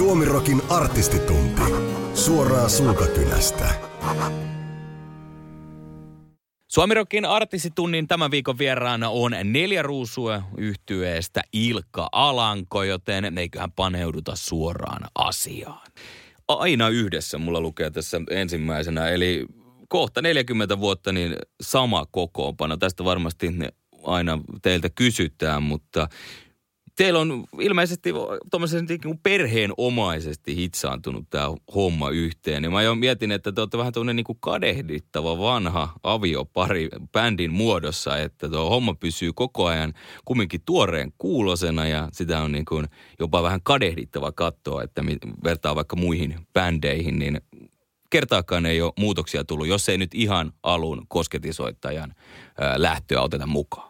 Suomirokin artistitunti. Suoraa suukakynästä. Suomirokin artistitunnin tämän viikon vieraana on neljä ruusua yhtyeestä Ilkka Alanko, joten eiköhän paneuduta suoraan asiaan. Aina yhdessä mulla lukee tässä ensimmäisenä, eli kohta 40 vuotta niin sama kokoonpano. Tästä varmasti aina teiltä kysytään, mutta teillä on ilmeisesti niin perheenomaisesti hitsaantunut tämä homma yhteen. Ja mä jo mietin, että te olette vähän tuonne niin kadehdittava vanha aviopari bändin muodossa, että tuo homma pysyy koko ajan kumminkin tuoreen kuulosena ja sitä on niin kuin jopa vähän kadehdittava katsoa, että vertaa vaikka muihin bändeihin, niin kertaakaan ei ole muutoksia tullut, jos ei nyt ihan alun kosketisoittajan lähtöä oteta mukaan.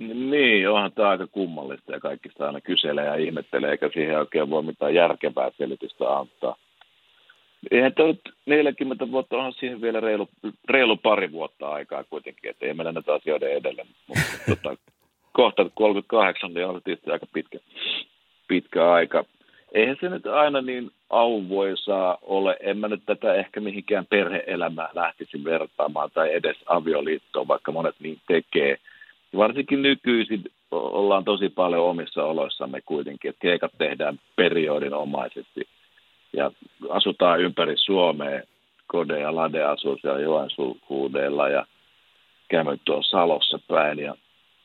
Niin, onhan tämä aika kummallista ja kaikki sitä aina kyselee ja ihmettelee, eikä siihen oikein voi mitään järkevää selitystä antaa. Eihän tämä nyt 40 vuotta, onhan siihen vielä reilu, reilu pari vuotta aikaa kuitenkin, että ei mennä näitä asioiden edelle. Mutta tota, kohta 38 niin on tietysti aika pitkä, pitkä aika. Eihän se nyt aina niin auvoisaa ole. En mä nyt tätä ehkä mihinkään perheelämään lähtisi vertaamaan tai edes avioliittoon, vaikka monet niin tekee – varsinkin nykyisin ollaan tosi paljon omissa oloissamme kuitenkin, että keikat tehdään periodinomaisesti ja asutaan ympäri Suomea. Kode ja Lade asuu siellä Joensuuhuudella ja käymme tuossa Salossa päin ja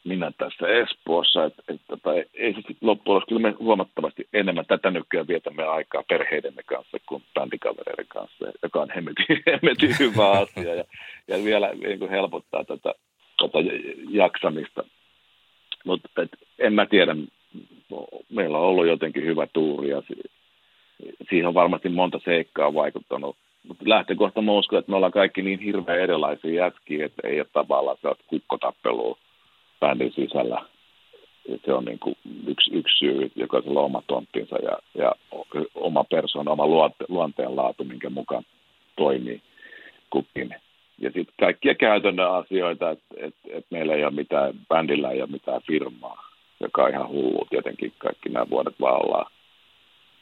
minä tässä Espoossa, että et, tota, ei se sitten loppujen lopuksi, kyllä me huomattavasti enemmän tätä nykyään vietämme aikaa perheidemme kanssa kuin bändikavereiden kanssa, joka on hemmetin, hemmetin hyvä asia ja, ja vielä niin kuin helpottaa tätä tota, jaksamista. Mutta en mä tiedä, meillä on ollut jotenkin hyvä tuuri ja siihen on varmasti monta seikkaa vaikuttanut. Mutta lähtökohta mä uskon, että me ollaan kaikki niin hirveän erilaisia jätkiä, että ei ole tavallaan se kukkotappelua bändin sisällä. Se on niin kuin yksi, yksi syy, jokaisella on oma tonttinsa ja, ja oma persoona, oma luonteen laatu, minkä mukaan toimii kukin ja sitten kaikkia käytännön asioita, että et, et meillä ei ole mitään, bändillä ei ole mitään firmaa, joka on ihan hullu tietenkin kaikki nämä vuodet vaan ollaan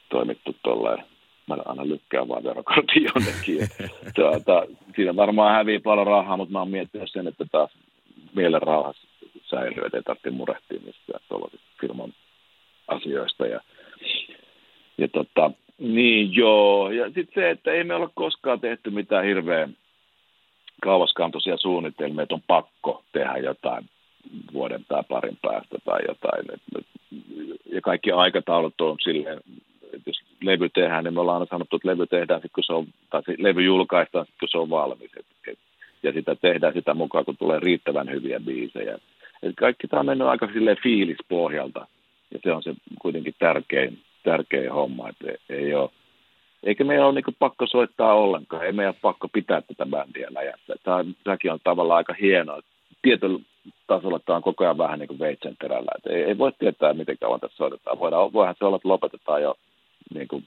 toimittu tolleen. Mä aina lykkään vaan verokortin jonnekin. tuota, siinä varmaan hävii paljon rahaa, mutta mä oon miettinyt sen, että taas mielen rauhassa säilyy, että ei tarvitse murehtia mistään tuollaisista firman asioista. Ja, ja tota, niin joo, ja sitten se, että ei me olla koskaan tehty mitään hirveän kauaskantoisia suunnitelmia, että on pakko tehdä jotain vuoden tai parin päästä tai jotain. Ja kaikki aikataulut on silleen, että jos levy tehdään, niin me ollaan aina sanottu, että levy tehdään sitten, kun se on, tai levy julkaistaan sitten, kun se on valmis. Et, et, ja sitä tehdään sitä mukaan, kun tulee riittävän hyviä biisejä. Et kaikki tämä on mennyt aika silleen fiilispohjalta. Ja se on se kuitenkin tärkein, tärkein homma, että ei ole eikä meidän ole niin pakko soittaa ollenkaan, ei meidän ole pakko pitää tätä bändiä läjässä. Tämä, tämäkin on tavallaan aika hienoa. Tietyllä tasolla tämä on koko ajan vähän niin kuin veitsen terällä. Että ei, ei, voi tietää, miten kauan tässä soitetaan. Voidaan, voihan se olla, että lopetetaan jo niin kuin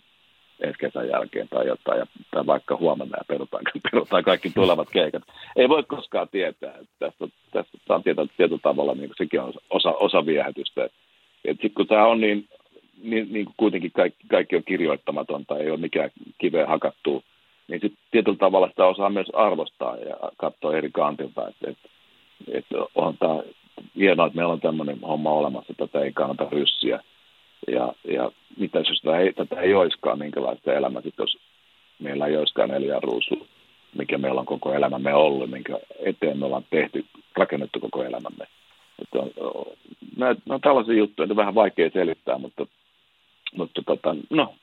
ensi kesän jälkeen tai jotain, ja, tai vaikka huomenna ja perutaan, perutaan kaikki tulevat keikat. Ei voi koskaan tietää. Tästä, tästä on tietyllä, tietyllä tavalla, niin sekin on osa, osa viehätystä. Sitten kun tämä on niin niin, niin kuitenkin kaikki, kaikki on kirjoittamatonta, ei ole mikään kiveen hakattu, niin sitten tietyllä tavalla sitä osaa myös arvostaa ja katsoa eri kantilta, että, että, että on tämä hienoa, että meillä on tämmöinen homma olemassa, että tätä ei kannata ryssiä. Ja, ja mitä jos tätä ei, tätä ei olisikaan, minkälaista elämä sitten, jos meillä ei olisikaan neljä ruusua, mikä meillä on koko elämämme ollut, minkä eteen me ollaan tehty, rakennettu koko elämämme. Että on, on, nämä, nämä on tällaisia juttuja, että on vähän vaikea selittää, mutta mutta tota, no,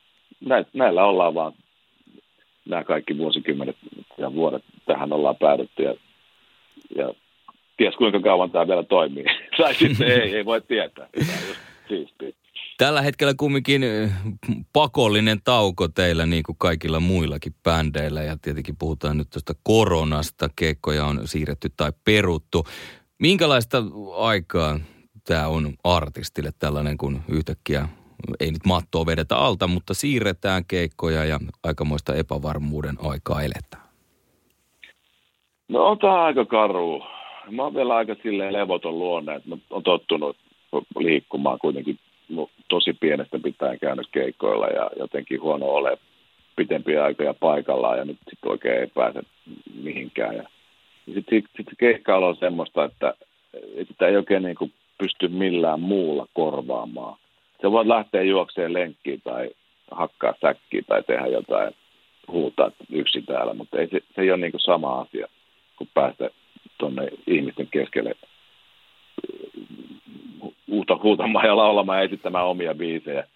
nä, näillä ollaan vaan nämä kaikki vuosikymmenet ja vuodet tähän ollaan päädytty ja, ja ties kuinka kauan tämä vielä toimii. tai sitten ei, ei voi tietää. Tällä hetkellä kumminkin pakollinen tauko teillä niin kuin kaikilla muillakin bändeillä ja tietenkin puhutaan nyt tuosta koronasta. Keikkoja on siirretty tai peruttu. Minkälaista aikaa tämä on artistille tällainen, kun yhtäkkiä ei nyt mattoa vedetä alta, mutta siirretään keikkoja ja aikamoista epävarmuuden aikaa eletään? No on tämä aika karu. Mä oon vielä aika silleen levoton luonne, että mä oon tottunut liikkumaan kuitenkin tosi pienestä pitäen käynyt keikoilla ja jotenkin huono ole pitempiä aikoja paikallaan ja nyt sitten oikein ei pääse mihinkään. Ja sitten sit, sit keikkailu on semmoista, että sitä ei oikein niin kuin pysty millään muulla korvaamaan. Se voi lähteä juokseen lenkkiin tai hakkaa säkkiä tai tehdä jotain, huutaa yksi täällä, mutta ei se, se ei ole niin kuin sama asia kuin päästä tuonne ihmisten keskelle huuta, huutamaan ja laulamaan ja esittämään omia biisejä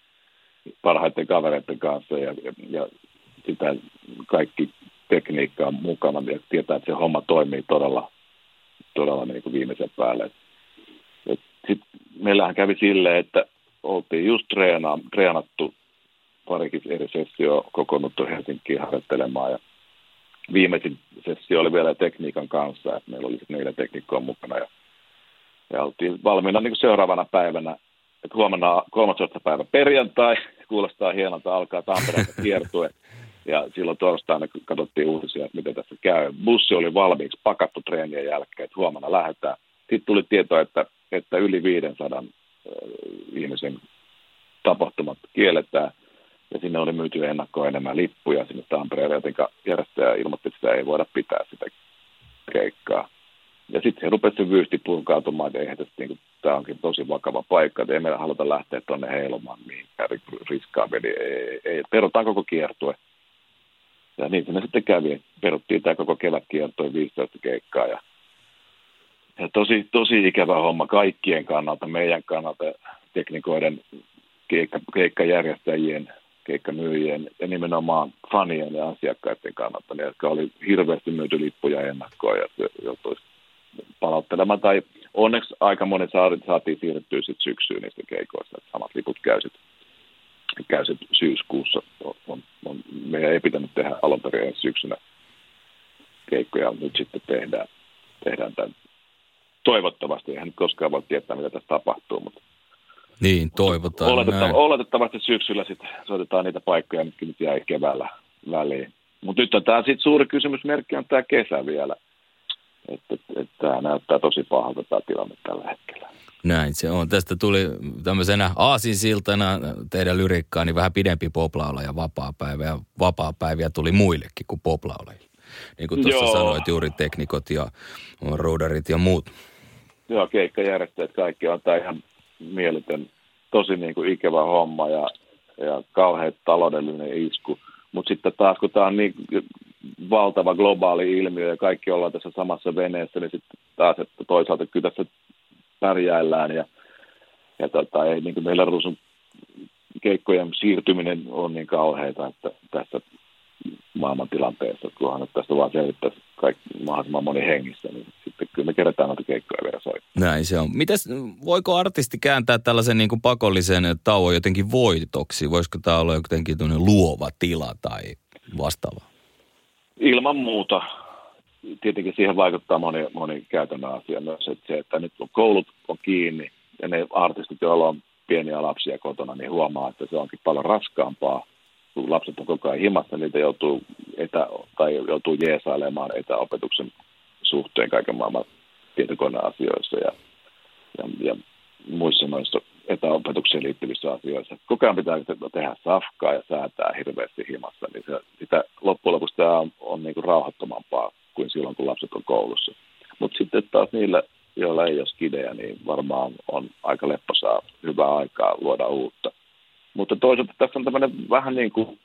parhaiten kavereiden kanssa ja, ja, ja sitä kaikki tekniikka on mukana ja tietää, että se homma toimii todella, todella niin kuin viimeisen päälle. Sitten meillähän kävi silleen, että oltiin just treena, treenattu parikin eri sessio kokoonnuttu Helsinkiin harjoittelemaan ja viimeisin sessio oli vielä tekniikan kanssa, että meillä oli neljä tekniikkoa mukana ja, ja oltiin valmiina niin seuraavana päivänä, että huomenna 13. päivä perjantai, kuulostaa hienolta, alkaa Tampereelta kiertue. Ja silloin torstaina katsottiin uutisia, että miten tässä käy. Bussi oli valmiiksi pakattu treenien jälkeen, että huomenna lähdetään. Sitten tuli tieto, että, että yli 500 ihmisen tapahtumat kielletään. Ja sinne oli myyty ennakkoon enemmän lippuja sinne Tampereelle, joten järjestäjä ilmoitti, että sitä ei voida pitää sitä keikkaa. Ja sitten se rupesi vyyhti purkautumaan, että eihän tässä, niin tämä onkin tosi vakava paikka, että ei meillä haluta lähteä tuonne heilomaan mihinkään riskaan. Eli ei, ei, perutaan koko kiertue. Ja niin se sitten kävi. Peruttiin tämä koko kevätkiertue 15 keikkaa ja ja tosi, tosi ikävä homma kaikkien kannalta, meidän kannalta, teknikoiden, keikka, keikkajärjestäjien, keikkamyyjien ja nimenomaan fanien ja asiakkaiden kannalta, ne, jotka oli hirveästi myyty lippuja ennakkoon ja joutuisi palauttelemaan. Tai onneksi aika moni saatiin siirrettyä sitten syksyyn niistä keikoista, että samat liput käy sitten käy sit syyskuussa. On, on, meidän ei pitänyt tehdä alun perin syksynä keikkoja, nyt sitten tehdään, tehdään tämän toivottavasti. Eihän nyt koskaan voi tietää, mitä tässä tapahtuu, mutta niin, toivotaan. Oletettav- oletettavasti syksyllä sitten soitetaan niitä paikkoja, mitkä nyt jäi keväällä väliin. Mutta nyt on tämä sitten suuri kysymysmerkki on tämä kesä vielä. Että et, et, tämä näyttää tosi pahalta tämä tilanne tällä hetkellä. Näin se on. Tästä tuli tämmöisenä aasinsiltana teidän lyrikkaa, niin vähän pidempi poplaula ja vapaa-päivä. Ja vapaa-päiviä tuli muillekin kuin poplaulajille. Niin kuin tuossa sanoit, juuri teknikot ja roudarit ja muut. Joo, keikkajärjestäjät kaikki on tämä ihan mieletön, tosi niin kuin ikävä homma ja, ja kauhean taloudellinen isku. Mutta sitten taas, kun tämä on niin valtava globaali ilmiö ja kaikki ollaan tässä samassa veneessä, niin sitten taas, että toisaalta kyllä tässä pärjäillään ja, ja tota, ei niin kuin meillä ruusun keikkojen siirtyminen on niin kauheita, että tässä maailmantilanteessa, kunhan nyt tästä vaan selvittäisi kaikki, mahdollisimman moni hengissä, niin sitten kyllä me kerätään noita keikkoja vielä soittaa. Näin se on. Mites, voiko artisti kääntää tällaisen niin kuin pakollisen tauon jotenkin voitoksi? Voisiko tämä olla jotenkin luova tila tai vastaava? Ilman muuta. Tietenkin siihen vaikuttaa moni, moni käytännön asia myös, että se, että nyt kun koulut on kiinni ja ne artistit, joilla on pieniä lapsia kotona, niin huomaa, että se onkin paljon raskaampaa – kun lapset on koko ajan himassa, niitä joutuu, etä, tai joutuu jeesailemaan etäopetuksen suhteen kaiken maailman tietokoneasioissa ja, ja, ja muissa noissa etäopetukseen liittyvissä asioissa. Koko ajan pitää tehdä safkaa ja säätää hirveästi himassa, niin se, sitä loppujen lopuksi tämä on, on niin kuin rauhattomampaa kuin silloin, kun lapset on koulussa. Mutta sitten taas niillä, joilla ei ole skidejä, niin varmaan on aika lepposaa hyvää aikaa luoda uutta. Mutta toisaalta tässä on tämmöinen vähän niin kuin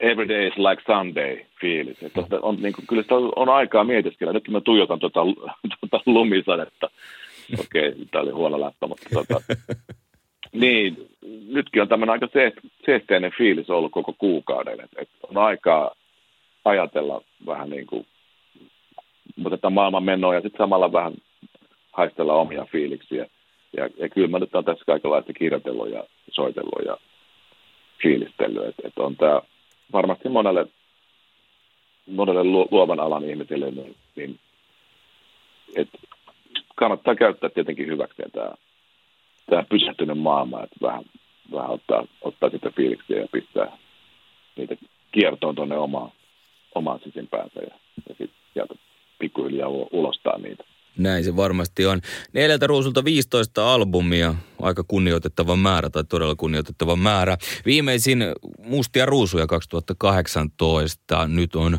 every day is like Sunday fiilis. Että on, niin kuin, kyllä sitä on, on aikaa mietiskellä. Nyt mä tuijotan tuota, tuota lumisadetta. Okei, okay, tämä oli huono läppä, mutta tuota, niin, nytkin on tämmöinen aika seesteinen fiilis ollut koko kuukauden. Että, että on aikaa ajatella vähän niin kuin, mutta että maailman menoa ja sitten samalla vähän haistella omia fiiliksiä. Ja, ja kyllä mä nyt on tässä kaikenlaista kirjoitellut ja soitellut ja fiilistellyt, että, että on tämä varmasti monelle, monelle luovan alan ihmisille, niin, niin että kannattaa käyttää tietenkin hyväksi tämä, tämä pysähtynyt maailma, että vähän, vähän ottaa, ottaa sitä fiiliksiä ja pistää niitä kiertoon tuonne omaan, omaan sisimpäänsä ja, ja sitten sieltä pikkuhiljaa ulostaa niitä. Näin se varmasti on. Neljältä ruusulta 15 albumia, aika kunnioitettava määrä tai todella kunnioitettava määrä. Viimeisin Mustia ruusuja 2018. Nyt on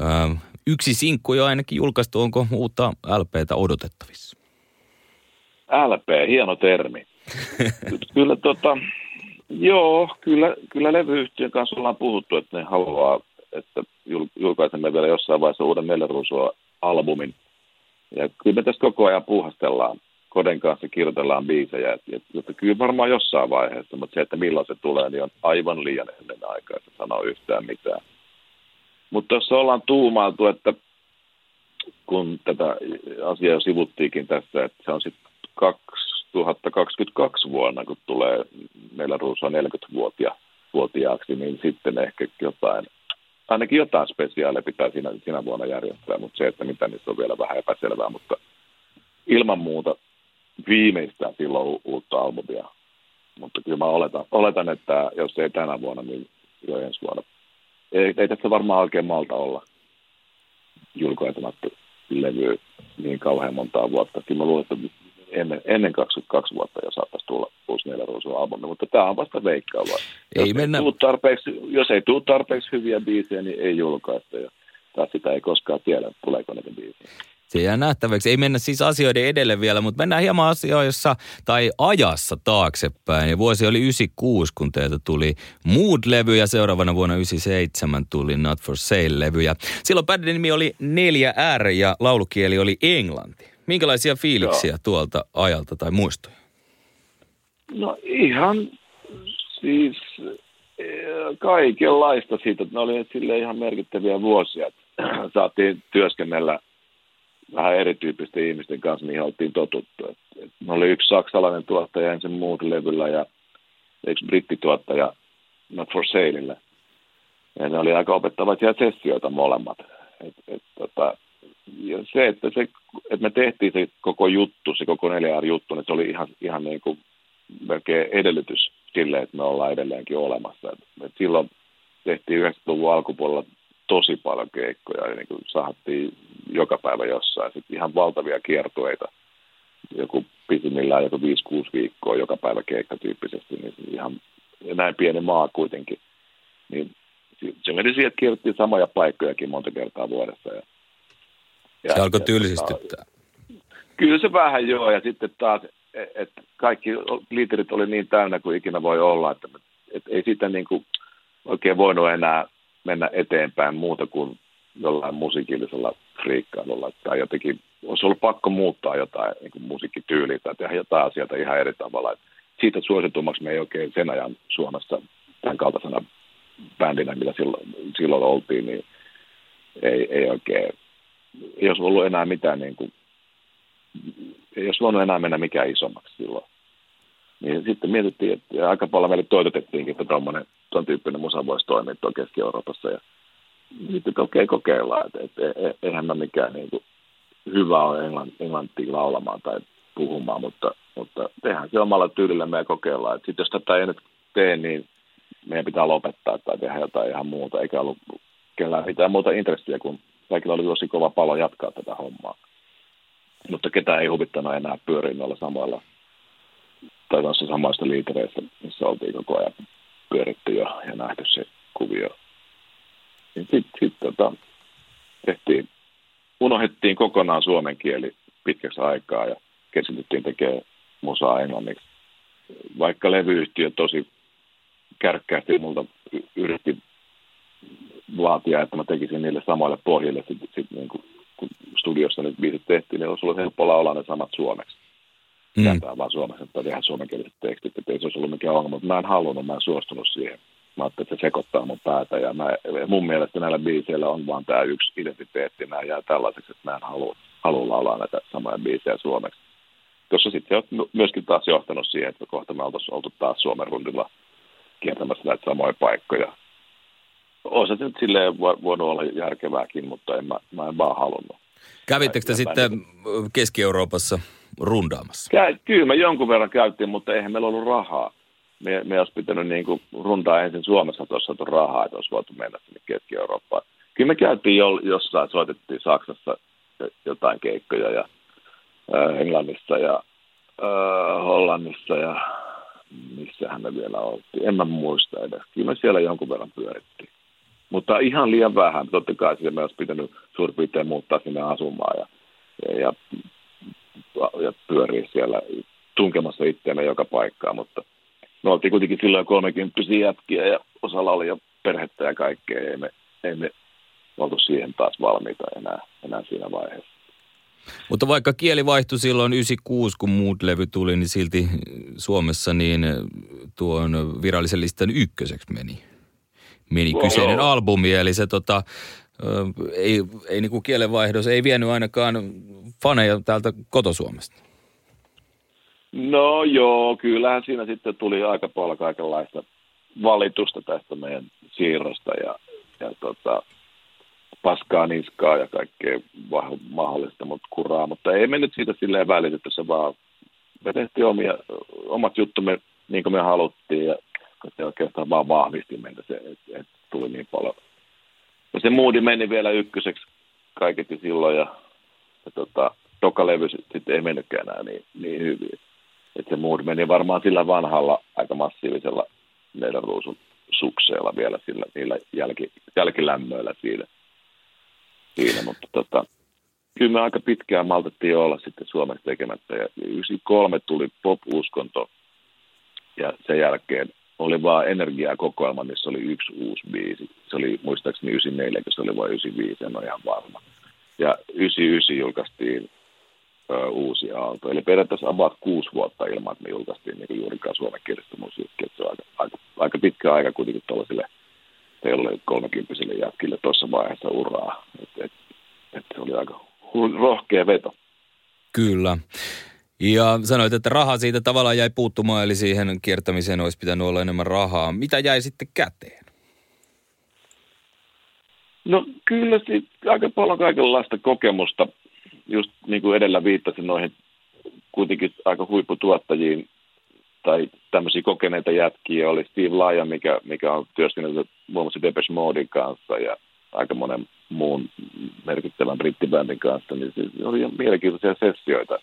ää, yksi sinkku jo ainakin julkaistu. Onko uutta LPtä odotettavissa? LP, hieno termi. kyllä tota, joo, kyllä, kyllä levyyhtiön kanssa ollaan puhuttu, että ne haluaa, että julkaisemme vielä jossain vaiheessa uuden Melleruusua albumin. Ja kyllä me tässä koko ajan puhastellaan Koden kanssa kirjoitellaan biisejä, että, kyllä varmaan jossain vaiheessa, mutta se, että milloin se tulee, niin on aivan liian ennen aikaa, että sanoo yhtään mitään. Mutta tuossa ollaan tuumailtu, että kun tätä asiaa sivuttiinkin tässä, että se on sitten 2022 vuonna, kun tulee meillä Ruusa 40-vuotiaaksi, niin sitten ehkä jotain, ainakin jotain spesiaalia pitää siinä, siinä vuonna järjestää, mutta se, että mitä niistä on vielä vähän epäselvää, mutta ilman muuta viimeistään silloin uutta albumia. Mutta kyllä mä oletan, oletan, että jos ei tänä vuonna, niin jo ensi vuonna. Ei, ei tässä varmaan oikein malta olla julkaisematta levyä niin kauhean montaa vuotta. Kyllä mä luulen, että ennen, ennen 22 vuotta jo saattaisi tulla uusi Neljä albumi, mutta tämä on vasta veikkailua. Ei jos, mennä... ei tarpeeksi, jos ei tule tarpeeksi hyviä biisejä, niin ei julkaista. Ja taas sitä ei koskaan tiedä, tuleeko näitä biisejä. Se jää nähtäväksi. Ei mennä siis asioiden edelle vielä, mutta mennään hieman asioissa tai ajassa taaksepäin. Ja vuosi oli 96, kun teiltä tuli Mood-levy ja seuraavana vuonna 97 tuli Not for Sale-levy. Ja silloin bändin nimi oli 4R ja laulukieli oli englanti. Minkälaisia fiiliksiä Joo. tuolta ajalta tai muistoja? No ihan siis eh, kaikenlaista siitä. Ne oli sille ihan merkittäviä vuosia. Saatiin työskennellä vähän erityyppisten ihmisten kanssa, mihin oltiin totuttu. Et, et, me oli yksi saksalainen tuottaja ensin Mood-levyllä ja yksi brittituottaja Not for Saleillä. Ja ne oli aika opettavaisia sessioita molemmat. Et, et, tota, ja se, että, se, että me tehtiin se koko juttu, se koko 4 juttu, niin se oli ihan, ihan niin kuin melkein edellytys sille, että me ollaan edelleenkin olemassa. Et, et silloin tehtiin 90-luvun alkupuolella tosi paljon keikkoja, ja niin kuin sahattiin joka päivä jossain, sitten ihan valtavia kiertueita, joku pisimmillään joku 5-6 viikkoa joka päivä keikka tyyppisesti, niin ihan näin pieni maa kuitenkin, niin se meni siihen, että kierrettiin samoja paikkojakin monta kertaa vuodessa. Ja, ja, se alkoi tylsistyttää. Kyllä se vähän joo, ja sitten taas, että kaikki liiterit oli niin täynnä kuin ikinä voi olla, että et ei siitä niin kuin oikein voinut enää mennä eteenpäin muuta kuin jollain musiikillisella friikkailulla tai jotenkin olisi ollut pakko muuttaa jotain niin kuin musiikkityyliä tai tehdä jotain asioita ihan eri tavalla. Et siitä suositummaksi me ei oikein sen ajan Suomessa tämän kaltaisena bändinä, mitä silloin, silloin oltiin, niin ei, ei oikein, ei olisi ollut enää mitään niin kuin, ei olisi voinut enää mennä mikään isommaksi silloin. Niin sitten mietittiin, että aika paljon meille toitotettiinkin, että tuommoinen, tuon tyyppinen musa voisi toimia tuon Keski-Euroopassa. Ja sitten okei, okay, kokeillaan. Että, että, että eihän mä mikään niin kuin, hyvä ole englantia, englantia laulamaan tai puhumaan, mutta, mutta tehdään se omalla tyylillä ja kokeillaan. Sitten jos tätä ei nyt tee, niin meidän pitää lopettaa tai tehdä jotain ihan muuta, eikä ollut kellään mitään muuta intressiä, kun kaikilla oli tosi kova palo jatkaa tätä hommaa. Mutta ketään ei huvittanut enää pyöriä noilla samoilla tai noissa samoista liitereistä, missä oltiin koko ajan pyöritty jo ja nähty se kuvio. Niin sitten sit, tota, tehtiin, unohdettiin kokonaan suomen kieli pitkäksi aikaa ja keskityttiin tekemään musaa englanniksi. Vaikka levyyhtiö tosi kärkkäästi multa yritti vaatia, että mä tekisin niille samoille pohjille, sit, sit, niin kun, kun studiossa nyt biisit tehtiin, niin olisi ollut helppo laulaa ne samat suomeksi mm. kääntää vaan suomeksi, että tehdään suomenkieliset tekstit, että ei se olisi ollut mikään ongelma, mutta mä en halunnut, mä en suostunut siihen. Mä ajattelin, että se sekoittaa mun päätä ja mä, mun mielestä näillä biiseillä on vaan tämä yksi identiteetti, nämä jää tällaiseksi, että mä en halua, halua laulaa näitä samoja biisejä suomeksi. Tuossa sitten on myöskin taas johtanut siihen, että kohta me oltaisiin oltu taas Suomen rundilla kiertämässä näitä samoja paikkoja. Olisi se nyt silleen voinut olla järkevääkin, mutta en mä, mä en vaan halunnut. Kävittekö te sitten Keski-Euroopassa rundaamassa? Kä- kyllä me jonkun verran käytiin, mutta eihän meillä ollut rahaa. Me, me olisi pitänyt niin kuin rundaa ensin Suomessa tuossa saatu rahaa, että olisi voitu mennä sinne Keski-Eurooppaan. Kyllä me käytiin jo, jossain, soitettiin Saksassa jotain keikkoja ja ää, Englannissa ja ää, Hollannissa ja missähän me vielä oltiin. En mä muista edes. Kyllä me siellä jonkun verran pyörittiin. Mutta ihan liian vähän. Totta kai sitä me olisi pitänyt suurin piirtein muuttaa sinne asumaan ja, ja, ja, ja pyöriä siellä tunkemassa itseämme joka paikkaan, mutta me oltiin kuitenkin silloin 30 jätkiä ja osalla oli jo perhettä ja kaikkea, ei me, ei me oltu siihen taas valmiita enää, enää siinä vaiheessa. Mutta vaikka kieli vaihtui silloin 96, kun muut levy tuli, niin silti Suomessa niin tuon virallisen listan ykköseksi meni, meni no, kyseinen albumi. Eli se tota, ei, ei niinku kielenvaihdos, ei vienyt ainakaan faneja täältä kotosuomesta. No joo, kyllähän siinä sitten tuli aika paljon kaikenlaista valitusta tästä meidän siirrosta ja, ja tota, paskaa niskaa ja kaikkea mahdollista mutta kuraa, mutta ei me nyt siitä silleen välitetty, se vaan me tehtiin omia, omat juttumme niin kuin me haluttiin ja se oikeastaan vaan vahvisti meitä se, että et tuli niin paljon. Ja se moodi meni vielä ykköseksi kaiketi silloin ja, ja tota, toka levy sitten ei mennytkään enää niin, niin hyvin. Et se mood meni varmaan sillä vanhalla aika massiivisella meidän ruusun sukseella vielä sillä, niillä jälki, jälkilämmöillä siinä siinä, mutta tota, kyllä me aika pitkään maltettiin olla sitten Suomessa tekemättä. Ja 93 tuli pop-uskonto ja sen jälkeen oli vaan energiakokoelma, missä oli yksi uusi biisi. Se oli muistaakseni 94, kun se oli vain 95, en ole ihan varma. Ja 99 julkaistiin ö, uusi aalto. Eli periaatteessa about kuusi vuotta ilman, että me julkaistiin niin juurikaan suomenkielistä musiikkia. Se on aika, aika, aika pitkä aika kuitenkin tuollaisille oli 30 jätkille tuossa vaiheessa uraa. Et, et, et se oli aika rohkea veto. Kyllä. Ja sanoit, että raha siitä tavallaan jäi puuttumaan, eli siihen kiertämiseen olisi pitänyt olla enemmän rahaa. Mitä jäi sitten käteen? No kyllä aika paljon kaikenlaista kokemusta. Just niin kuin edellä viittasin noihin kuitenkin aika huipputuottajiin tai tämmöisiä kokeneita jätkiä. Oli Steve Laya, mikä, mikä on työskennellyt muun muassa Depeche Modein kanssa ja aika monen muun merkittävän brittibändin kanssa, niin se oli mielenkiintoisia sessioita.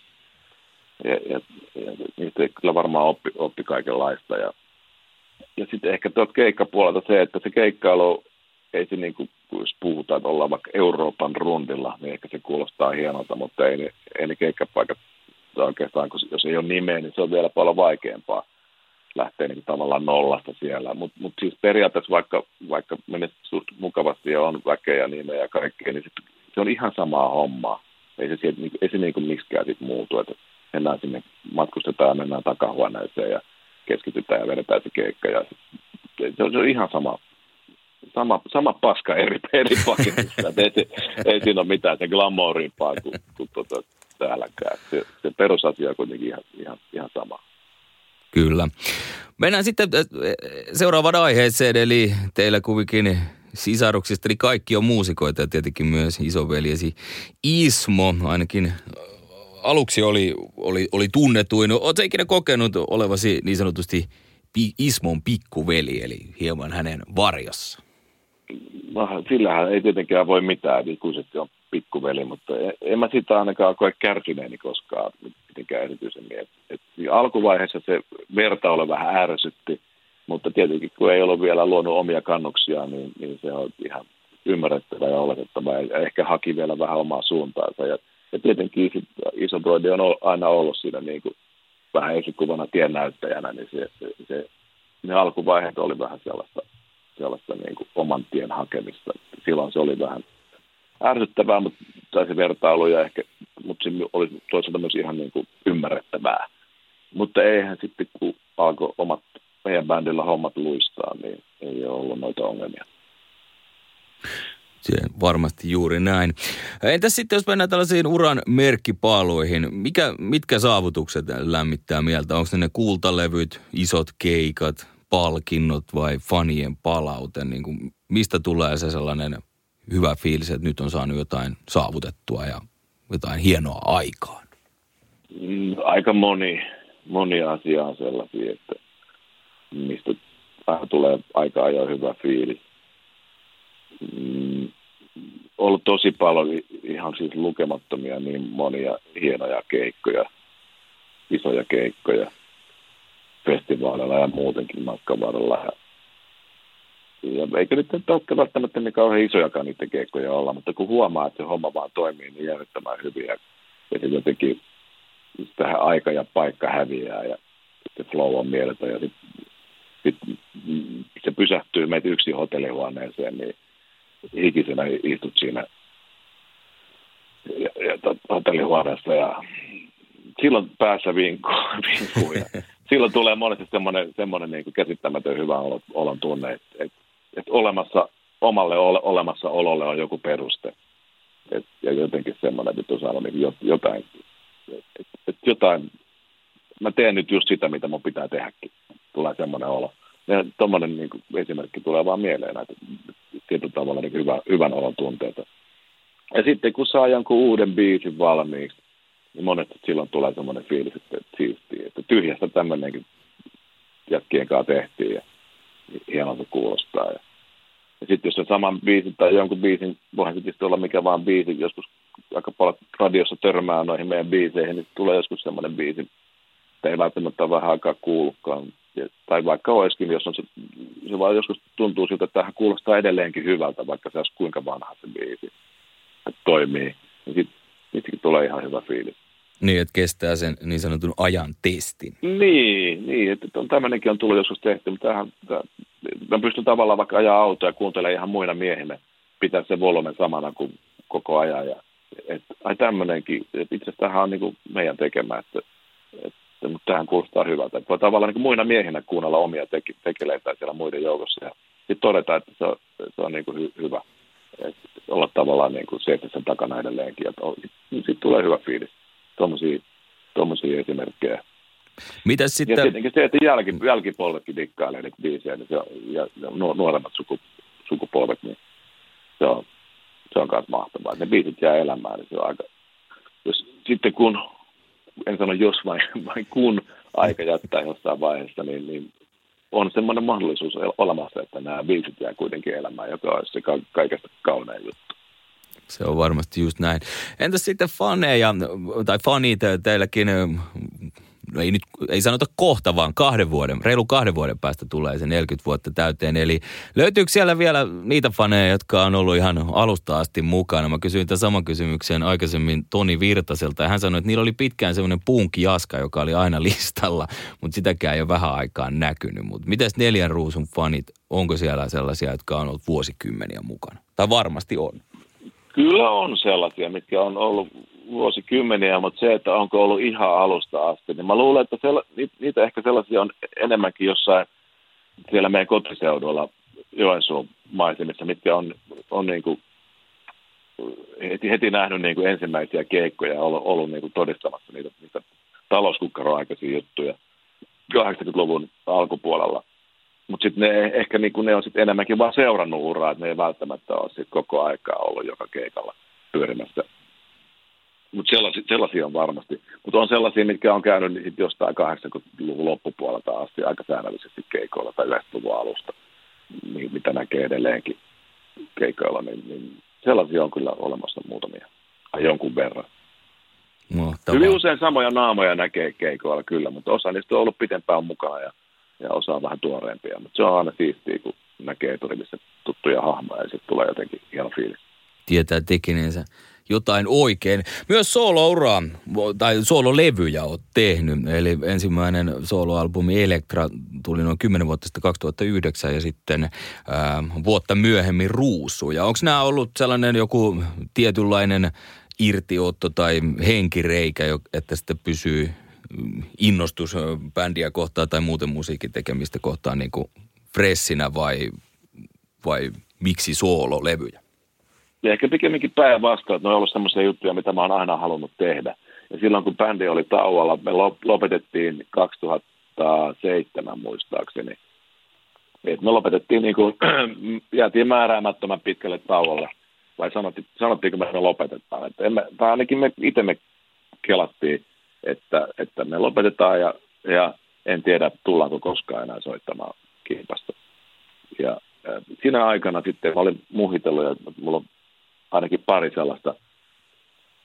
Ja, ja, ja niistä kyllä varmaan oppi, oppi kaikenlaista. Ja, ja sitten ehkä tuolta keikkapuolelta se, että se keikkailu, ei se niin kuin, jos puhutaan, että ollaan vaikka Euroopan rundilla, niin ehkä se kuulostaa hienolta, mutta ei ei ne keikkapaikat oikeastaan, kun jos ei ole nimeä, niin se on vielä paljon vaikeampaa lähteä niin tavallaan nollasta siellä. Mutta mut siis periaatteessa vaikka, vaikka menet suht mukavasti ja on väkeä ja nimeä ja kaikkea, niin sit, se on ihan samaa hommaa. Ei se, sieltä, ei se niin kuin miksikään sit muutu, että mennään sinne, matkustetaan ja mennään takahuoneeseen ja keskitytään ja vedetään se keikka. Ja se, on, se on ihan sama, sama, sama paska eri, eri paketissa. ei, ei siinä ole mitään se glamourimpaa kuin, kuin tuota, täälläkään. Se, se perusasia on kuitenkin ihan, ihan, ihan sama. Kyllä. Mennään sitten äh, seuraavaan aiheeseen, eli teillä kuvikin sisaruksista, eli kaikki on muusikoita ja tietenkin myös isoveljesi Ismo, ainakin aluksi oli, oli, oli tunnetuin. Oletko ikinä kokenut olevasi niin sanotusti Ismon pikkuveli, eli hieman hänen varjossa? No, sillähän ei tietenkään voi mitään, ikuisesti on pikkuveli, mutta en mä sitä ainakaan koe kärsineeni koskaan mitenkään erityisemmin. Et, et, alkuvaiheessa se verta ole vähän ärsytti, mutta tietenkin kun ei ole vielä luonut omia kannuksia, niin, niin se on ihan ymmärrettävä ja oletettava ja ehkä haki vielä vähän omaa suuntaansa. Ja, ja tietenkin iso broidi on aina ollut siinä niin kuin vähän esikuvana tiennäyttäjänä, niin se, se, se, ne alkuvaiheet oli vähän sellaista, sellaista niin kuin oman tien hakemista. Silloin se oli vähän ärsyttävää, mutta, tai se vertailu, ja ehkä, mutta se oli toisaalta myös ihan niin kuin ymmärrettävää. Mutta eihän sitten, kun alkoi omat meidän bändillä hommat luistaa, niin ei ole ollut noita ongelmia. Se varmasti juuri näin. Entäs sitten, jos mennään tällaisiin uran merkkipaaluihin, mikä, mitkä saavutukset lämmittää mieltä? Onko ne ne kultalevyt, isot keikat, palkinnot vai fanien palaute? Niin kuin, mistä tulee se sellainen hyvä fiilis, että nyt on saanut jotain saavutettua ja jotain hienoa aikaan? Mm, aika moni, moni asia on sellaisia, että mistä tulee aika ajoin hyvä fiilis. Ollut tosi paljon ihan siis lukemattomia niin monia hienoja keikkoja, isoja keikkoja festivaaleilla ja muutenkin matkan varrella. Ja, ja eikä nyt ole välttämättä niin kauhean isojakaan niiden keikkoja olla, mutta kun huomaa, että se homma vaan toimii niin järjettömän hyvin ja, ja se jotenkin tähän aika ja paikka häviää ja se flow on mieletön ja sitten sit se pysähtyy meitä yksi hotellihuoneeseen, niin hikisenä istut siinä ja, ja hotellihuoneessa ja silloin päässä vinkuu, ja silloin tulee monesti semmoinen, semmoinen niin kuin käsittämätön hyvä olon tunne, että, että, että olemassa, omalle ole, olemassa ololle on joku peruste. Et, ja jotenkin semmoinen, että on saanut niin jotain, että, että jotain, mä teen nyt just sitä, mitä mun pitää tehdäkin. Tulee semmoinen olo. Tuommoinen niin esimerkki tulee vaan mieleen näitä tietyllä tavalla niin hyvä, hyvän olon tunteita. Ja sitten kun saa jonkun uuden biisin valmiiksi, niin monesti silloin tulee semmoinen fiilis, että siistiä, että tyhjästä tämmöinenkin jätkien kanssa tehtiin ja hienolta kuulostaa. Ja, ja sitten jos se saman biisin tai jonkun biisin, voihan sitten olla mikä vaan biisi, joskus aika paljon radiossa törmää noihin meidän biiseihin, niin tulee joskus semmoinen biisi, että ei välttämättä vähän aikaa kuullutkaan. Ja, tai vaikka olisikin, jos on se, se vaan joskus tuntuu siltä, että tähän kuulostaa edelleenkin hyvältä, vaikka se olisi kuinka vanha se biisi. Että toimii. Niin sitten tulee ihan hyvä fiilis. Niin, että kestää sen niin sanotun ajan testin. Niin, niin että on, tämmöinenkin on tullut joskus tehty, mutta tämähän, tämä, mä pystyn tavallaan vaikka ajaa autoa ja kuuntelemaan ihan muina miehinä, pitää se volumen samana kuin koko ajan. Ja, et, ai tämmöinenkin, että itse asiassa tämähän on niin kuin meidän tekemä, että, että, mutta tähän kuulostaa hyvältä. Voi tavallaan niin muina miehinä kuunnella omia teke, tekeleitä siellä muiden joukossa ja sitten todeta, että se on, se on niin kuin hy, hyvä. Että olla tavallaan niin kuin se, sen takana edelleenkin. Sitten sit tulee hyvä fiilis tuommoisia esimerkkejä. Mitäs sitten? Ja tietenkin se, että jälki, jälkipolvetkin dikkailee niitä biisejä, niin se on, ja, ja nuoremmat suku, sukupolvet, niin se on, se on myös mahtavaa. Ne biisit jää elämään, niin se on aika... Jos, sitten kun, en sano jos vain, vain kun aika jättää jossain vaiheessa, niin, niin on semmoinen mahdollisuus olemassa, että nämä biisit jää kuitenkin elämään, joka on se kaikesta kaunein juttu. Se on varmasti just näin. Entäs sitten faneja, tai fanit teilläkin, no ei nyt, ei sanota kohta, vaan kahden vuoden, reilu kahden vuoden päästä tulee se 40 vuotta täyteen. Eli löytyykö siellä vielä niitä faneja, jotka on ollut ihan alusta asti mukana? Mä kysyin tämän saman kysymyksen aikaisemmin Toni Virtaselta, ja hän sanoi, että niillä oli pitkään semmoinen punkki-jaska, joka oli aina listalla, mutta sitäkään ei ole vähän aikaan näkynyt. Mutta mitäs neljän ruusun fanit, onko siellä sellaisia, jotka on ollut vuosikymmeniä mukana? Tai varmasti on. Kyllä on sellaisia, mitkä on ollut vuosikymmeniä, mutta se, että onko ollut ihan alusta asti, niin mä luulen, että sella, niitä ehkä sellaisia on enemmänkin jossain siellä meidän kotiseudulla Joensuun maisemissa, mitkä on, on niin kuin heti, heti nähnyt niin kuin ensimmäisiä keikkoja ja ollut, ollut niin kuin todistamassa niitä, niitä talouskukkaroaikaisia juttuja 80-luvun alkupuolella – mutta sitten ne ehkä niinku, ne on sit enemmänkin vaan seurannut uraa, että ne ei välttämättä ole sit koko aikaa ollut joka keikalla pyörimässä. Mutta sellaisia, sellaisia on varmasti. Mutta on sellaisia, mitkä on käynyt niin jostain 80-luvun loppupuolelta asti aika säännöllisesti keikoilla tai 90-luvun alusta, niin, mitä näkee edelleenkin keikoilla, niin, niin sellaisia on kyllä olemassa muutamia, tai jonkun verran. No, Hyvin usein samoja naamoja näkee keikoilla kyllä, mutta osa niistä on ollut pitempään mukana ja ja osa on vähän tuoreempia. Mutta se on aina siistiä, kun näkee eturivissä tuttuja hahmoja ja sitten tulee jotenkin hieno fiilis. Tietää tekineensä jotain oikein. Myös soolouraa tai soololevyjä olet tehnyt. Eli ensimmäinen sooloalbumi Elektra tuli noin 10 vuotta sitten 2009 ja sitten ää, vuotta myöhemmin Ruusuja. Onko nämä ollut sellainen joku tietynlainen irtiotto tai henkireikä, että sitten pysyy innostus bändiä kohtaan tai muuten musiikin tekemistä kohtaan niin kuin fressinä vai, vai miksi soololevyjä? Ja ehkä pikemminkin päinvastoin, että ne on ollut sellaisia juttuja, mitä mä oon aina halunnut tehdä. Ja silloin kun bändi oli tauolla, me lopetettiin 2007 muistaakseni. Et me lopetettiin, niin kuin, jäätiin määräämättömän pitkälle tauolle. Vai sanottiin, sanottiinko me, että me lopetetaan? Että emme, tai ainakin me itse me kelattiin että, että me lopetetaan ja, ja en tiedä, tullaanko koskaan enää soittamaan kiipasta. Ja siinä aikana sitten mä olin muhitellut ja mulla on ainakin pari sellaista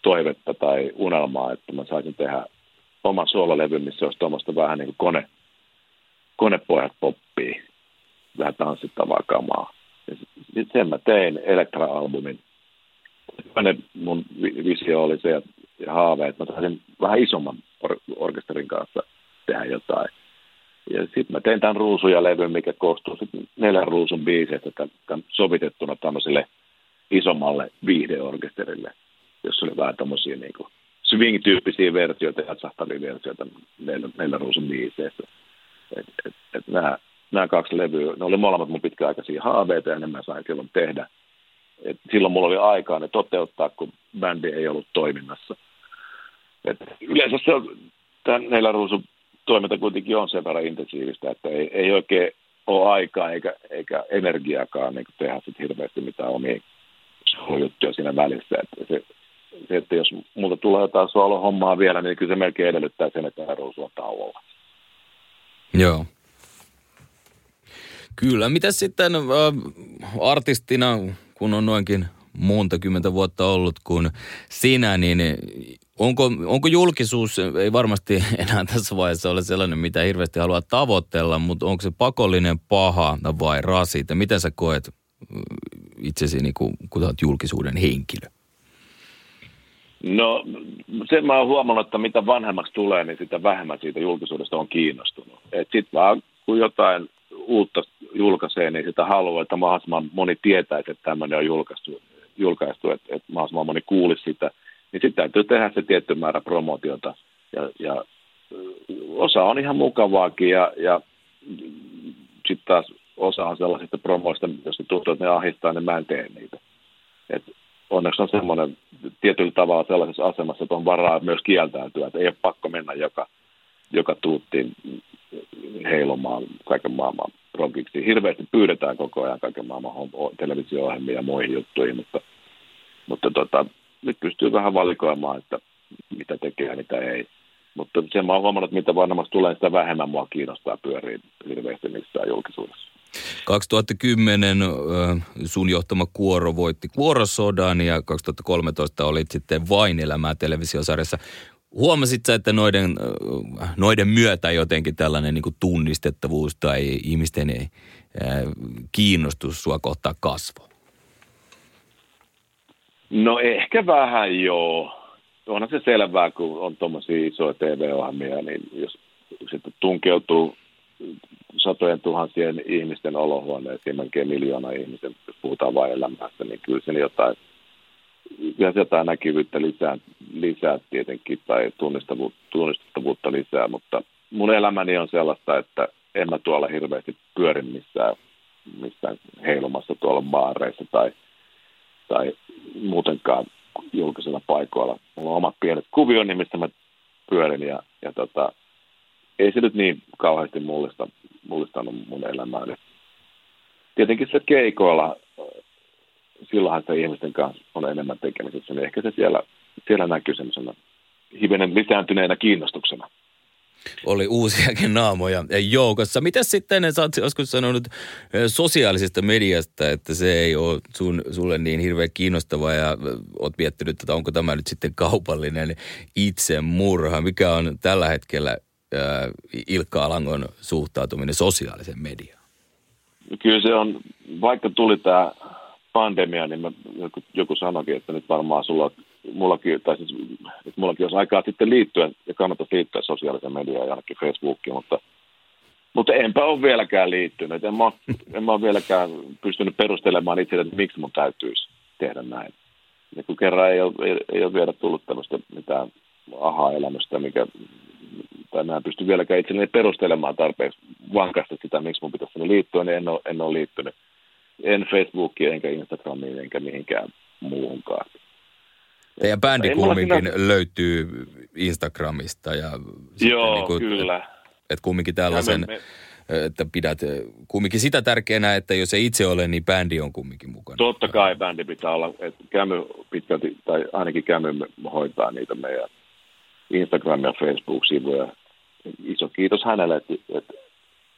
toivetta tai unelmaa, että mä saisin tehdä oman suolalevy, missä olisi tuommoista vähän niin kuin kone, konepojat poppii, vähän tanssittavaa kamaa. Ja sen mä tein Elektra-albumin. Toinen mun visio oli se ja haave, että mä saisin vähän isomman or- orkesterin kanssa tehdä jotain. Ja sitten mä tein tämän ruusuja levyn, mikä koostuu sitten neljän ruusun biiseistä tämän sovitettuna tämmöiselle isommalle viihdeorkesterille, jossa oli vähän tämmöisiä niin swing-tyyppisiä versioita ja sahtavia versioita neljän, neljän ruusun biiseistä. Et, et, et nämä, nämä kaksi levyä, ne oli molemmat mun pitkäaikaisia haaveita ja ne mä sain silloin tehdä. Et silloin mulla oli aikaa ne toteuttaa, kun bändi ei ollut toiminnassa. Et yleensä se tämän neljän ruusun toiminta kuitenkin on sen verran intensiivistä, että ei, ei oikein ole aikaa eikä, eikä energiaakaan niin tehdä sit hirveästi mitään omia juttuja siinä välissä. Että se, se, että jos multa tulee jotain solo-hommaa vielä, niin kyllä se melkein edellyttää sen, että ruusu on tauolla. Joo. Kyllä. Mitä sitten äh, artistina, kun on noinkin monta kymmentä vuotta ollut kuin sinä, niin onko, onko julkisuus, ei varmasti enää tässä vaiheessa ole sellainen, mitä hirveästi haluaa tavoitella, mutta onko se pakollinen paha vai rasite? Miten sä koet itsesi, niin kuin, kun olet julkisuuden henkilö? No sen mä oon huomannut, että mitä vanhemmaksi tulee, niin sitä vähemmän siitä julkisuudesta on kiinnostunut. Sitten vaan kun jotain uutta julkaisee, niin sitä haluaa, että mahdollisimman moni tietäisi, että tämmöinen on julkaistu, julkaistu että, että mahdollisimman moni kuulisi sitä. Niin sitten täytyy tehdä se tietty määrä promotiota. Ja, ja osa on ihan mukavaakin ja, ja sitten taas osa on sellaisista promoista, jos ne tuntuu, että ne ahistaa, niin mä en tee niitä. Et onneksi on semmoinen tietyllä tavalla sellaisessa asemassa, että on varaa myös kieltäytyä, että ei ole pakko mennä joka, joka tuuttiin heilomaan kaiken maailman progiksi. Hirveästi pyydetään koko ajan kaiken maailman televisio-ohjelmia ja muihin juttuihin, mutta, mutta tota, nyt pystyy vähän valikoimaan, että mitä tekee ja mitä ei. Mutta sen mä oon huomannut, että mitä vanhemmaksi tulee, sitä vähemmän mua kiinnostaa pyöriä hirveästi missään julkisuudessa. 2010 sun johtama kuoro voitti kuorosodan ja 2013 olit sitten vain elämää televisiosarjassa. Huomasit sä, että noiden, noiden myötä jotenkin tällainen niin tunnistettavuus tai ihmisten kiinnostus sua kohtaa kasvo? No ehkä vähän joo. Onhan se selvää, kun on tuommoisia isoja TV-ohjelmia, niin jos sitten tunkeutuu satojen tuhansien ihmisten olohuoneisiin, melkein miljoona ihmisen, jos puhutaan vain elämästä, niin kyllä sen jotain, kyllä jotain näkyvyyttä lisää, lisää tietenkin tai tunnistettavuutta lisää, mutta mun elämäni on sellaista, että en mä tuolla hirveästi pyörin missään, missään heilumassa tuolla baareissa tai, tai muutenkaan julkisilla paikoilla. Mulla on omat pienet kuvioni, mistä mä pyörin ja, ja tota, ei se nyt niin kauheasti mullista, mullistanut mun elämääni. Tietenkin se keikoilla, silloinhan se ihmisten kanssa on enemmän tekemisissä, niin ehkä se siellä, siellä näkyy semmoisena hivenen lisääntyneenä kiinnostuksena. Oli uusiakin naamoja joukossa. Miten sitten, sä oot joskus sanonut sosiaalisesta mediasta, että se ei ole sun, sulle niin hirveän kiinnostavaa ja oot miettinyt, että onko tämä nyt sitten kaupallinen itsemurha. Mikä on tällä hetkellä Ilkka Alangon suhtautuminen sosiaalisen mediaan? Kyllä se on, vaikka tuli tämä pandemia, niin mä, joku, joku sanoikin, että nyt varmaan sulla, mullakin, tai siis, että mullakin olisi aikaa sitten liittyä ja kannattaisi liittyä sosiaalisen mediaan ja ainakin Facebookiin, mutta, mutta enpä ole vieläkään liittynyt. En mä, en mä ole vieläkään pystynyt perustelemaan itse, että miksi mun täytyisi tehdä näin. Ja kun kerran ei ole, ei, ei ole vielä tullut tämmöistä mitään aha-elämystä, mikä tai mä en pysty vieläkään itselleni perustelemaan tarpeeksi vankasti sitä, miksi mun pitäisi liittyä, niin en ole, en ole liittynyt. En Facebookiin, enkä Instagramiin, enkä mihinkään muuhunkaan. Teidän bändi kumminkin minä... löytyy Instagramista. Ja Joo, niin kuin, kyllä. Että et kumminkin tällaisen, me, me... että pidät kumminkin sitä tärkeänä, että jos ei itse ole, niin bändi on kumminkin mukana. Totta kai bändi pitää olla, että Kämy pitkälti, tai ainakin Kämy hoitaa niitä meidän Instagram- ja Facebook-sivuja. Iso kiitos hänelle, että, että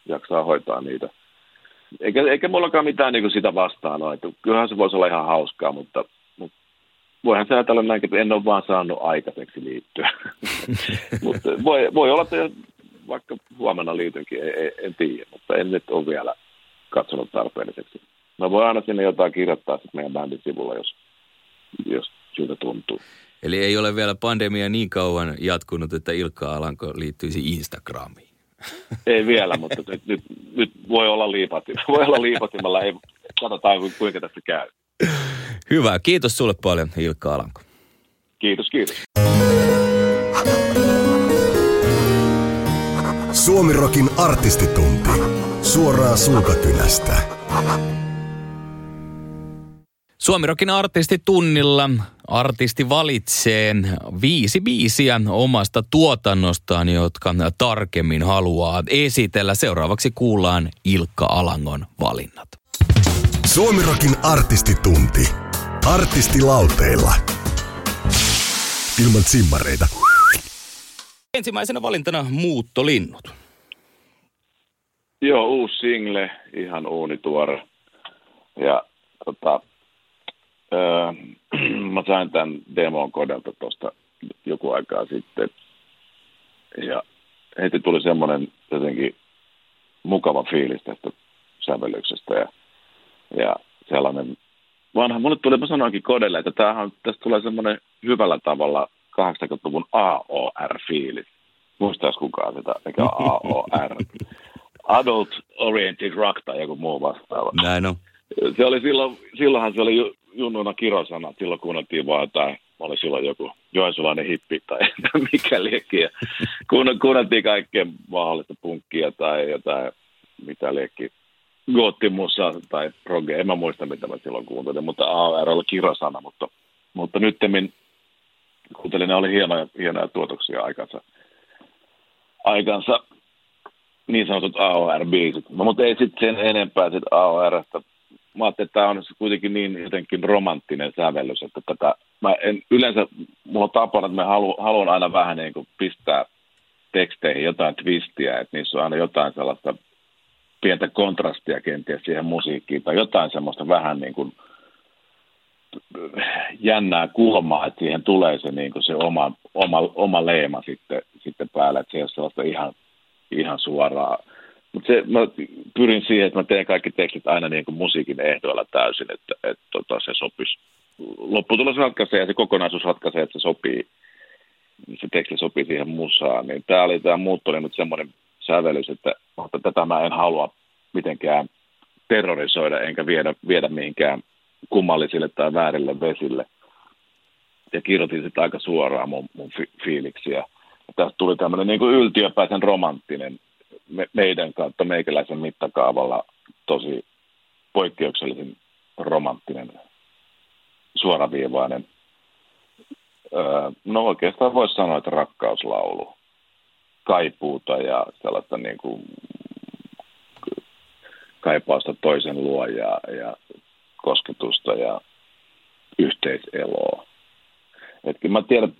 jaksaa hoitaa niitä. Eikä, eikä mullakaan mitään niin sitä vastaan ole. Että kyllähän se voisi olla ihan hauskaa, mutta, mutta voihan se ajatella näin, että en ole vaan saanut aikaiseksi liittyä. mutta voi, voi olla, että vaikka huomenna liitynkin, en, en tiedä, mutta en nyt ole vielä katsonut tarpeelliseksi. Mä voin aina sinne jotain kirjoittaa sitten meidän bändin sivulla, jos, jos siltä tuntuu. Eli ei ole vielä pandemia niin kauan jatkunut, että Ilkka Alanko liittyisi Instagramiin. Ei vielä, mutta nyt, nyt, nyt voi olla liipati. Voi olla liipatimella, ei, katsotaan kuinka tästä käy. Hyvä, kiitos sulle paljon Ilkka Alanko. Kiitos, kiitos. Suomirokin artistitunti. Suoraa suukakynästä. Suomirokin artistitunnilla artisti valitsee viisi biisiä omasta tuotannostaan, jotka tarkemmin haluaa esitellä. Seuraavaksi kuullaan Ilkka Alangon valinnat. Suomirokin artistitunti. Artistilauteilla. Ilman simmareita. Ensimmäisenä valintana Muuttolinnut. Joo, uusi single, ihan uunituore. Ja tota, öö, mä sain tämän demon kodelta tuosta joku aikaa sitten. Ja heti tuli semmoinen jotenkin mukava fiilis tästä sävellyksestä. Ja, ja sellainen vanha, mulle tuli, mä sanoinkin kodelle, että tämähän, tästä tulee semmoinen hyvällä tavalla 80-luvun AOR-fiilis. Muistaisi kukaan sitä, mikä on AOR. Adult Oriented Rock tai joku muu vastaava. Näin on. Se oli silloin, silloinhan se oli junnuna kirosana, silloin kuunneltiin vaan jotain, oli silloin joku joensulainen hippi tai mikä liekki. Ja kuunneltiin kaikkea mahdollista punkkia tai jotain, mitä liekki, goottimussa tai proge, en mä muista mitä mä silloin kuuntelin, mutta AR oli kirosana, mutta, mutta nyt kuuntelin, ne oli hienoja, hienoja tuotoksia aikansa, aikansa niin sanotut AOR-biisit. No, mutta ei sitten sen enempää sit AORstä. Mä ajattelin, että tämä on kuitenkin niin jotenkin romanttinen sävellys, että tätä, mä en, yleensä mulla on tapana, että mä halu, haluan aina vähän niin kuin pistää teksteihin jotain twistiä, että niissä on aina jotain sellaista pientä kontrastia kenties siihen musiikkiin tai jotain semmoista vähän niin kuin jännää kulmaa, että siihen tulee se, niin kuin se oma, oma, oma leema sitten, sitten päälle, että se ei ole sellaista ihan ihan Mutta mä pyrin siihen, että mä teen kaikki tekstit aina niin kuin musiikin ehdoilla täysin, että, että tota, se sopisi. Lopputulos ratkaisee ja se kokonaisuus ratkaisee, että se sopii, se teksti sopii siihen musaan. Niin tämä oli tämä muutto nyt semmoinen sävellys, että, että tätä mä en halua mitenkään terrorisoida enkä viedä, viedä mihinkään kummallisille tai väärille vesille. Ja kirjoitin sitä aika suoraan mun, mun fi- fiiliksiä tästä tuli tämmöinen niin yltiöpäisen romanttinen me, meidän kautta meikäläisen mittakaavalla tosi poikkeuksellisen romanttinen, suoraviivainen. Öö, no oikeastaan voisi sanoa, että rakkauslaulu. Kaipuuta ja sellaista niin kuin kaipausta toisen luo ja, ja kosketusta ja yhteiseloa. Etkin mä tiedän,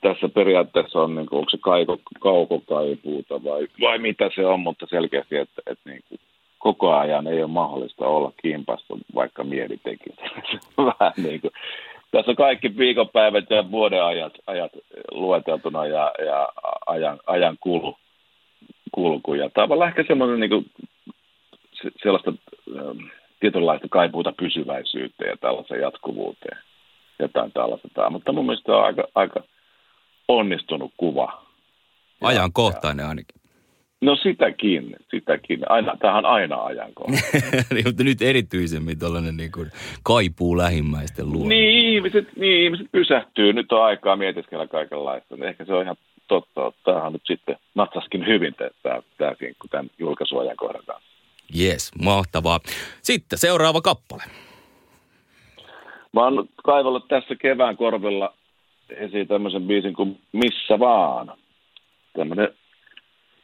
tässä periaatteessa on, niin kuin, onko se kaiko, kaukokaipuuta vai, vai mitä se on, mutta selkeästi, että, että niin kuin, koko ajan ei ole mahdollista olla kimpassa, vaikka mieli tekisi. Vähän niin kuin, tässä on kaikki viikonpäivät ja vuoden ajat, ajat lueteltuna ja, ja ajan, ajan kulu, kulku. Ja tavallaan ehkä semmoinen niin kuin, sellaista ähm, tietynlaista kaipuuta pysyväisyyteen ja tällaisen jatkuvuuteen. Jotain tällaista. Mutta mun mielestä on aika, aika onnistunut kuva. Ajankohtainen ainakin. No sitäkin, sitäkin. Aina, tähän aina ajankohtainen. Niin, mutta nyt erityisemmin tuollainen niin kuin kaipuu lähimmäisten luo. Niin ihmiset, niin, ihmiset pysähtyy. Nyt on aikaa mietiskellä kaikenlaista. Ehkä se on ihan totta. Tämähän nyt sitten natsaskin hyvin tämä, tämä sinkku tämän julkaisuajan kohdan kanssa. Yes, mahtavaa. Sitten seuraava kappale. Mä oon kaivallut tässä kevään korvilla esiin tämmöisen biisin kuin Missä vaan. Tämmöinen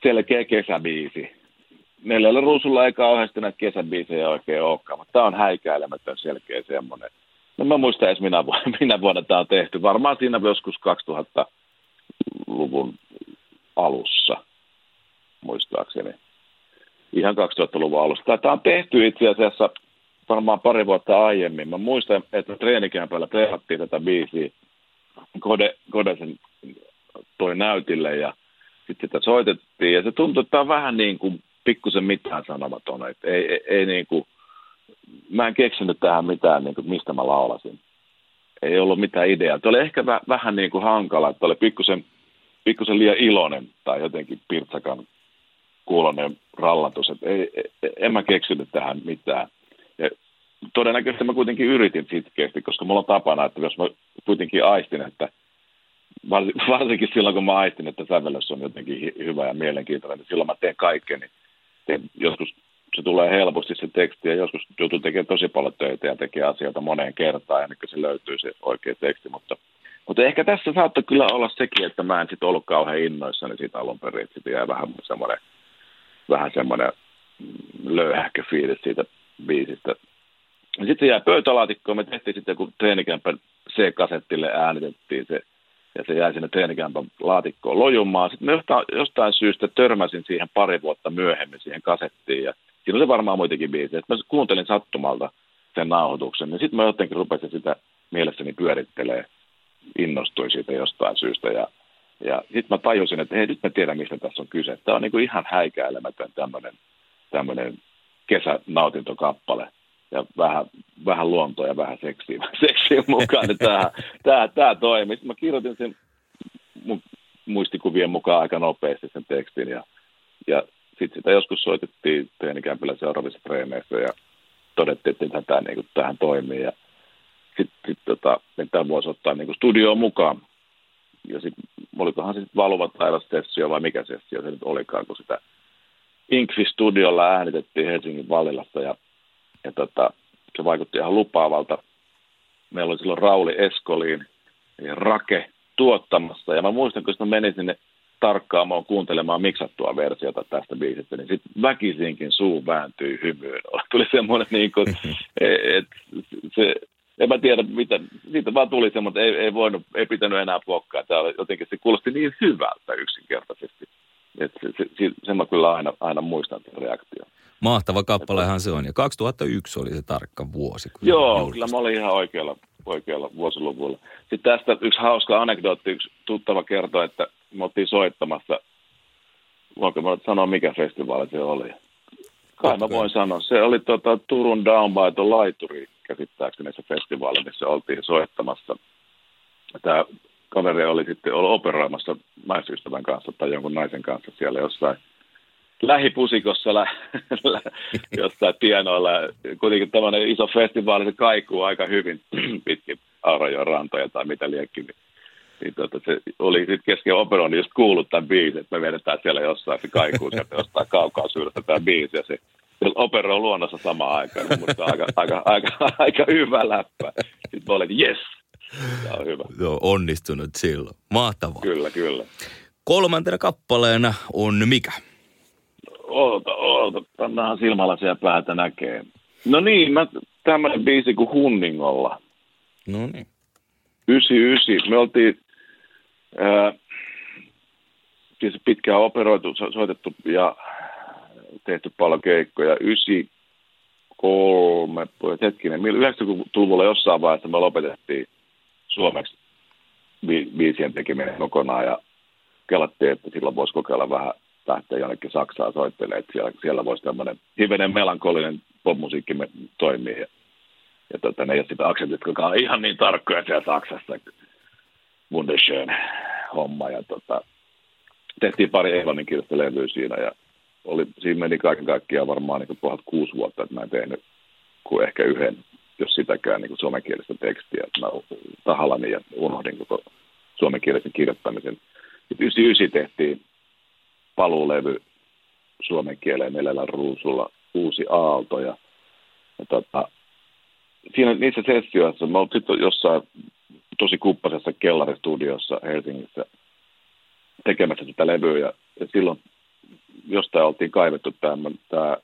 selkeä kesäbiisi. Neljällä ruusulla ei kauheasti näitä kesäbiisejä oikein olekaan, mutta tämä on häikäilemätön selkeä semmoinen. No mä muistan edes minä vuonna, minä vuonna tämä on tehty. Varmaan siinä joskus 2000-luvun alussa, muistaakseni. Ihan 2000-luvun alussa. Tämä on tehty itse asiassa varmaan pari vuotta aiemmin. Mä muistan, että treenikämpällä pelattiin tätä biisiä. Kode, Kode sen toi näytille ja sitten sitä soitettiin. Ja se tuntui, että tämä on vähän niin kuin pikkusen mitään sanomaton. Ei, ei, ei niin kuin, mä en keksinyt tähän mitään, niin kuin, mistä mä laulasin. Ei ollut mitään ideaa. Tämä oli ehkä väh, vähän niin kuin hankala, että oli pikkusen, pikkusen liian iloinen tai jotenkin pirtsakan kuulonen rallantus. Että ei, ei, en mä keksinyt tähän mitään. Ja todennäköisesti mä kuitenkin yritin sitkeästi, koska mulla on tapana, että jos mä kuitenkin aistin, että varsinkin silloin, kun mä aistin, että sävellys on jotenkin hyvä ja mielenkiintoinen, niin silloin mä teen kaikkeni. Teen, joskus se tulee helposti se teksti ja joskus joutuu tekemään tosi paljon töitä ja tekee asioita moneen kertaan ennen kuin se löytyy se oikea teksti, mutta, mutta ehkä tässä saattoi kyllä olla sekin, että mä en sitten ollut kauhean innoissani siitä alun perin, että jäi vähän semmoinen, vähän semmoinen löyhäkkä fiilis siitä biisistä. Sitten jäi pöytälaatikkoon, me tehtiin sitten kun treenikämpän C-kasettille äänitettiin se ja se jäi sinne treenikämpän laatikkoon lojumaan. Sitten mä jostain, jostain syystä törmäsin siihen pari vuotta myöhemmin siihen kasettiin ja siinä oli varmaan muitakin biisejä. Mä kuuntelin sattumalta sen nauhoituksen, niin sitten mä jotenkin rupesin sitä mielessäni pyörittelee, innostuin siitä jostain syystä ja, ja sitten mä tajusin, että hei, nyt mä tiedän, mistä tässä on kyse. Tämä on niin kuin ihan häikäilemätön tämmöinen kesänautintokappale ja vähän, vähän luontoa ja vähän seksiä, seksiä mukaan, niin tämä, tämä, tämä toimi. mä kirjoitin sen mun muistikuvien mukaan aika nopeasti sen tekstin ja, ja sitten sitä joskus soitettiin treenikämpillä seuraavissa treeneissä ja todettiin, että tämä niin kuin, tähän toimii ja sitten sit, tota, tämä voisi ottaa niin kuin studioon mukaan. Ja sitten olikohan se sitten taivas-sessio vai mikä sessio se nyt olikaan, kun sitä Inkfi-studiolla äänitettiin Helsingin Vallilassa ja ja tota, se vaikutti ihan lupaavalta. Meillä oli silloin Rauli Eskoliin ja Rake tuottamassa. Ja mä muistan, kun mä menin sinne tarkkaamaan kuuntelemaan miksattua versiota tästä biisistä, niin sitten väkisinkin suu vääntyi hymyyn. Tuli semmoinen, niin kuin, että se, en mä tiedä, mitä, siitä vaan tuli semmoinen, että ei, ei, voinut, ei pitänyt enää pokkaa. Tämä oli, jotenkin se kuulosti niin hyvältä yksinkertaisesti. Että se, se, sen mä kyllä aina, aina muistan sen reaktion. Mahtava kappalehan se on. Ja 2001 oli se tarkka vuosi. Kun Joo, kyllä mä olin ihan oikealla, oikealla vuosiluvulla. Sitten tästä yksi hauska anekdootti, yksi tuttava kertoi, että me oltiin soittamassa, voinko mä sanoa mikä festivaali se oli? Kai mä voin sanoa. Se oli tota, Turun Down by the Laituri käsittääkseni se festivaali, missä oltiin soittamassa. Tämä kaveri oli sitten ollut operoimassa naisystävän kanssa tai jonkun naisen kanssa siellä jossain lähipusikossa lä, lä, jossain tienoilla. Kuitenkin tämmöinen iso festivaali, se kaikuu aika hyvin pitkin Aurajoen rantoja tai mitä liekki. Niin, niin tota, se oli sitten kesken operoinnin just kuullut tämän biisin, että me vedetään siellä jossain, se kaikuu sieltä jostain kaukaa syydestä tämä biisi ja se operoi luonnossa samaan aikaan. Niin musta aika, aika, aika, aika hyvä läppä. Sitten mä olin, yes, tämä on hyvä. Joo, onnistunut silloin. Mahtavaa. Kyllä, kyllä. Kolmantena kappaleena on mikä? Oota, oota, pannaan silmälasia päätä näkee. No niin, mä, tämmöinen biisi kuin Hunningolla. No niin. 99. Me oltiin ää, siis pitkään operoitu, soitettu ja tehty paljon keikkoja. 93, hetkinen, 90-luvulla jossain vaiheessa me lopetettiin suomeksi biisien tekeminen kokonaan ja kelattiin, että silloin voisi kokeilla vähän lähteä jonnekin Saksaan soittelemaan, että siellä, siellä voisi tämmöinen hivenen melankolinen popmusiikki toimia. Ja, ja tota, ne ei ole sitä aksentit, jotka on ihan niin tarkkoja siellä Saksassa. Wunderschön homma. Ja tota, tehtiin pari englanninkielistä levyä siinä ja oli, siinä meni kaiken kaikkiaan varmaan niin kuin kuusi vuotta, että mä en tehnyt kuin ehkä yhden, jos sitäkään niin suomenkielistä tekstiä. Mä tahallani ja unohdin koko suomenkielisen kirjoittamisen. 99 tehtiin paluulevy suomen kieleen neljällä ruusulla, uusi aalto. Ja, ja tota, siinä niissä sessioissa, mä olin jossain tosi kuppasessa kellaristudiossa Helsingissä tekemässä sitä levyä ja, ja silloin jostain oltiin kaivettu tämä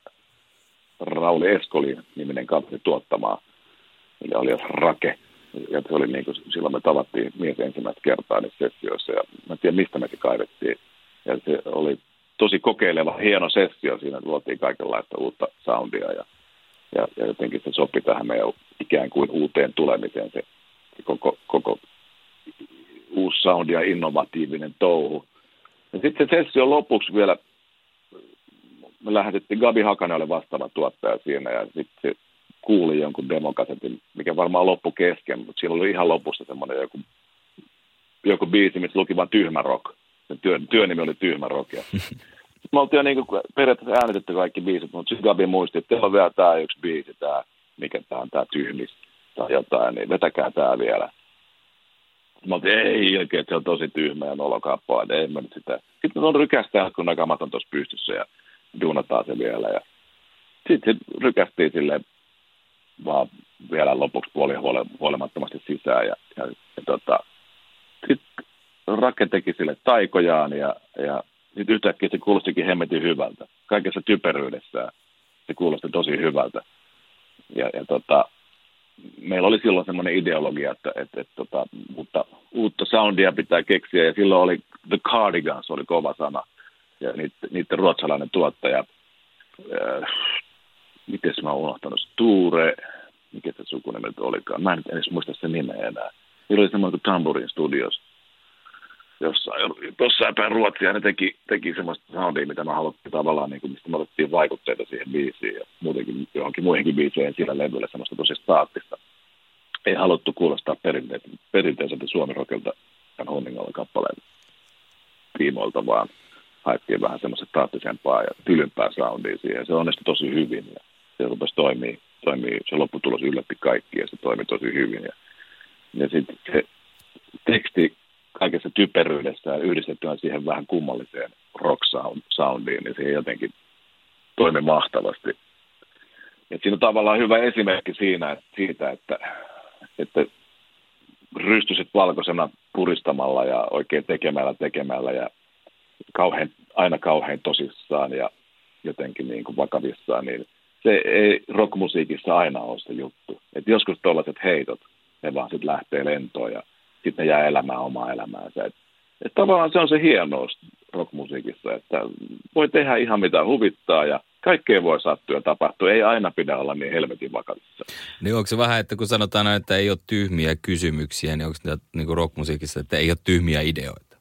Rauli Eskolin niminen kaveri tuottamaan, eli alias Rake. Ja se oli niin kuin, silloin me tavattiin mies ensimmäistä kertaa niissä sessioissa ja mä en tiedä mistä me se kaivettiin. Ja se oli tosi kokeileva, hieno sessio. Siinä luotiin kaikenlaista uutta soundia ja, Ja, ja jotenkin se sopi tähän meidän ikään kuin uuteen tulemiseen se, se koko, koko uusi sound ja innovatiivinen touhu. Ja sitten se sessio lopuksi vielä, me lähetettiin, Gabi Hakanen oli vastaava tuottaja siinä ja sitten se kuuli jonkun demokasetin, mikä varmaan loppu kesken, mutta siellä oli ihan lopussa semmoinen joku, joku biisi, missä luki vain tyhmä rock. Sen työ, työnimi oli tyhmä rock. Ja me oltiin jo niin kuin periaatteessa äänitetty kaikki biisit, mutta sitten Gabi muisti, että teillä on vielä tämä yksi biisi, tämä, mikä tämä on, tämä tyhmis tai jotain, niin vetäkää tämä vielä. Mä oltiin, ei ilkeä, että se on tosi tyhmä ja nolokappaa, että ei mä nyt sitä. Sitten on rykästää, kun nakamat on tuossa pystyssä ja duunataan se vielä. Ja sitten sit rykästiin silleen vaan vielä lopuksi puoli huolimattomasti sisään. Ja, ja, ja tota, sitten Rake teki sille taikojaan ja, ja sitten yhtäkkiä se kuulostikin hemmetin hyvältä. Kaikessa typeryydessään se kuulosti tosi hyvältä. Ja, ja tota, meillä oli silloin semmoinen ideologia, että, että, että tota, mutta uutta soundia pitää keksiä, ja silloin oli The Cardigans, oli kova sana, ja niiden, niiden ruotsalainen tuottaja, äh, miten mä oon unohtanut, Tuure, mikä se sukunimeltä olikaan, mä en edes muista sen nimeä enää. Niillä oli semmoinen kuin Tamburin Studios, jossain, jossain päin Ruotsia, ne teki, teki semmoista soundia, mitä me haluttiin tavallaan, niin kuin, mistä me otettiin vaikutteita siihen biisiin ja muutenkin johonkin muihinkin biiseihin sillä levyllä semmoista tosi staattista. Ei haluttu kuulostaa perinte- perinteiseltä suomirokilta tämän Honningolla kappaleen tiimoilta, vaan haettiin vähän semmoista staattisempaa ja tylympää soundia siihen. Se onnistui tosi hyvin ja se rupesi toimii, toimii se lopputulos yllätti kaikki ja se toimi tosi hyvin. Ja, ja sitten se teksti kaikessa typeryydessään yhdistettynä siihen vähän kummalliseen rock soundiin, niin se jotenkin toimi mahtavasti. Et siinä on tavallaan hyvä esimerkki siinä, että, siitä, että, että rystyset valkoisena puristamalla ja oikein tekemällä tekemällä ja kauhean, aina kauhean tosissaan ja jotenkin niin kuin vakavissaan, niin se ei rockmusiikissa aina ole se juttu. Et joskus tuollaiset heitot, ne vaan sitten lähtee lentoon ja sitten jää elämään omaa elämäänsä. Et, et tavallaan se on se hienous rockmusiikissa, että voi tehdä ihan mitä huvittaa ja kaikkea voi sattua ja tapahtua. Ei aina pidä olla niin helvetin vakavissa. Niin onko se vähän, että kun sanotaan, että ei ole tyhmiä kysymyksiä, niin onko se niin kuin rockmusiikissa, että ei ole tyhmiä ideoita?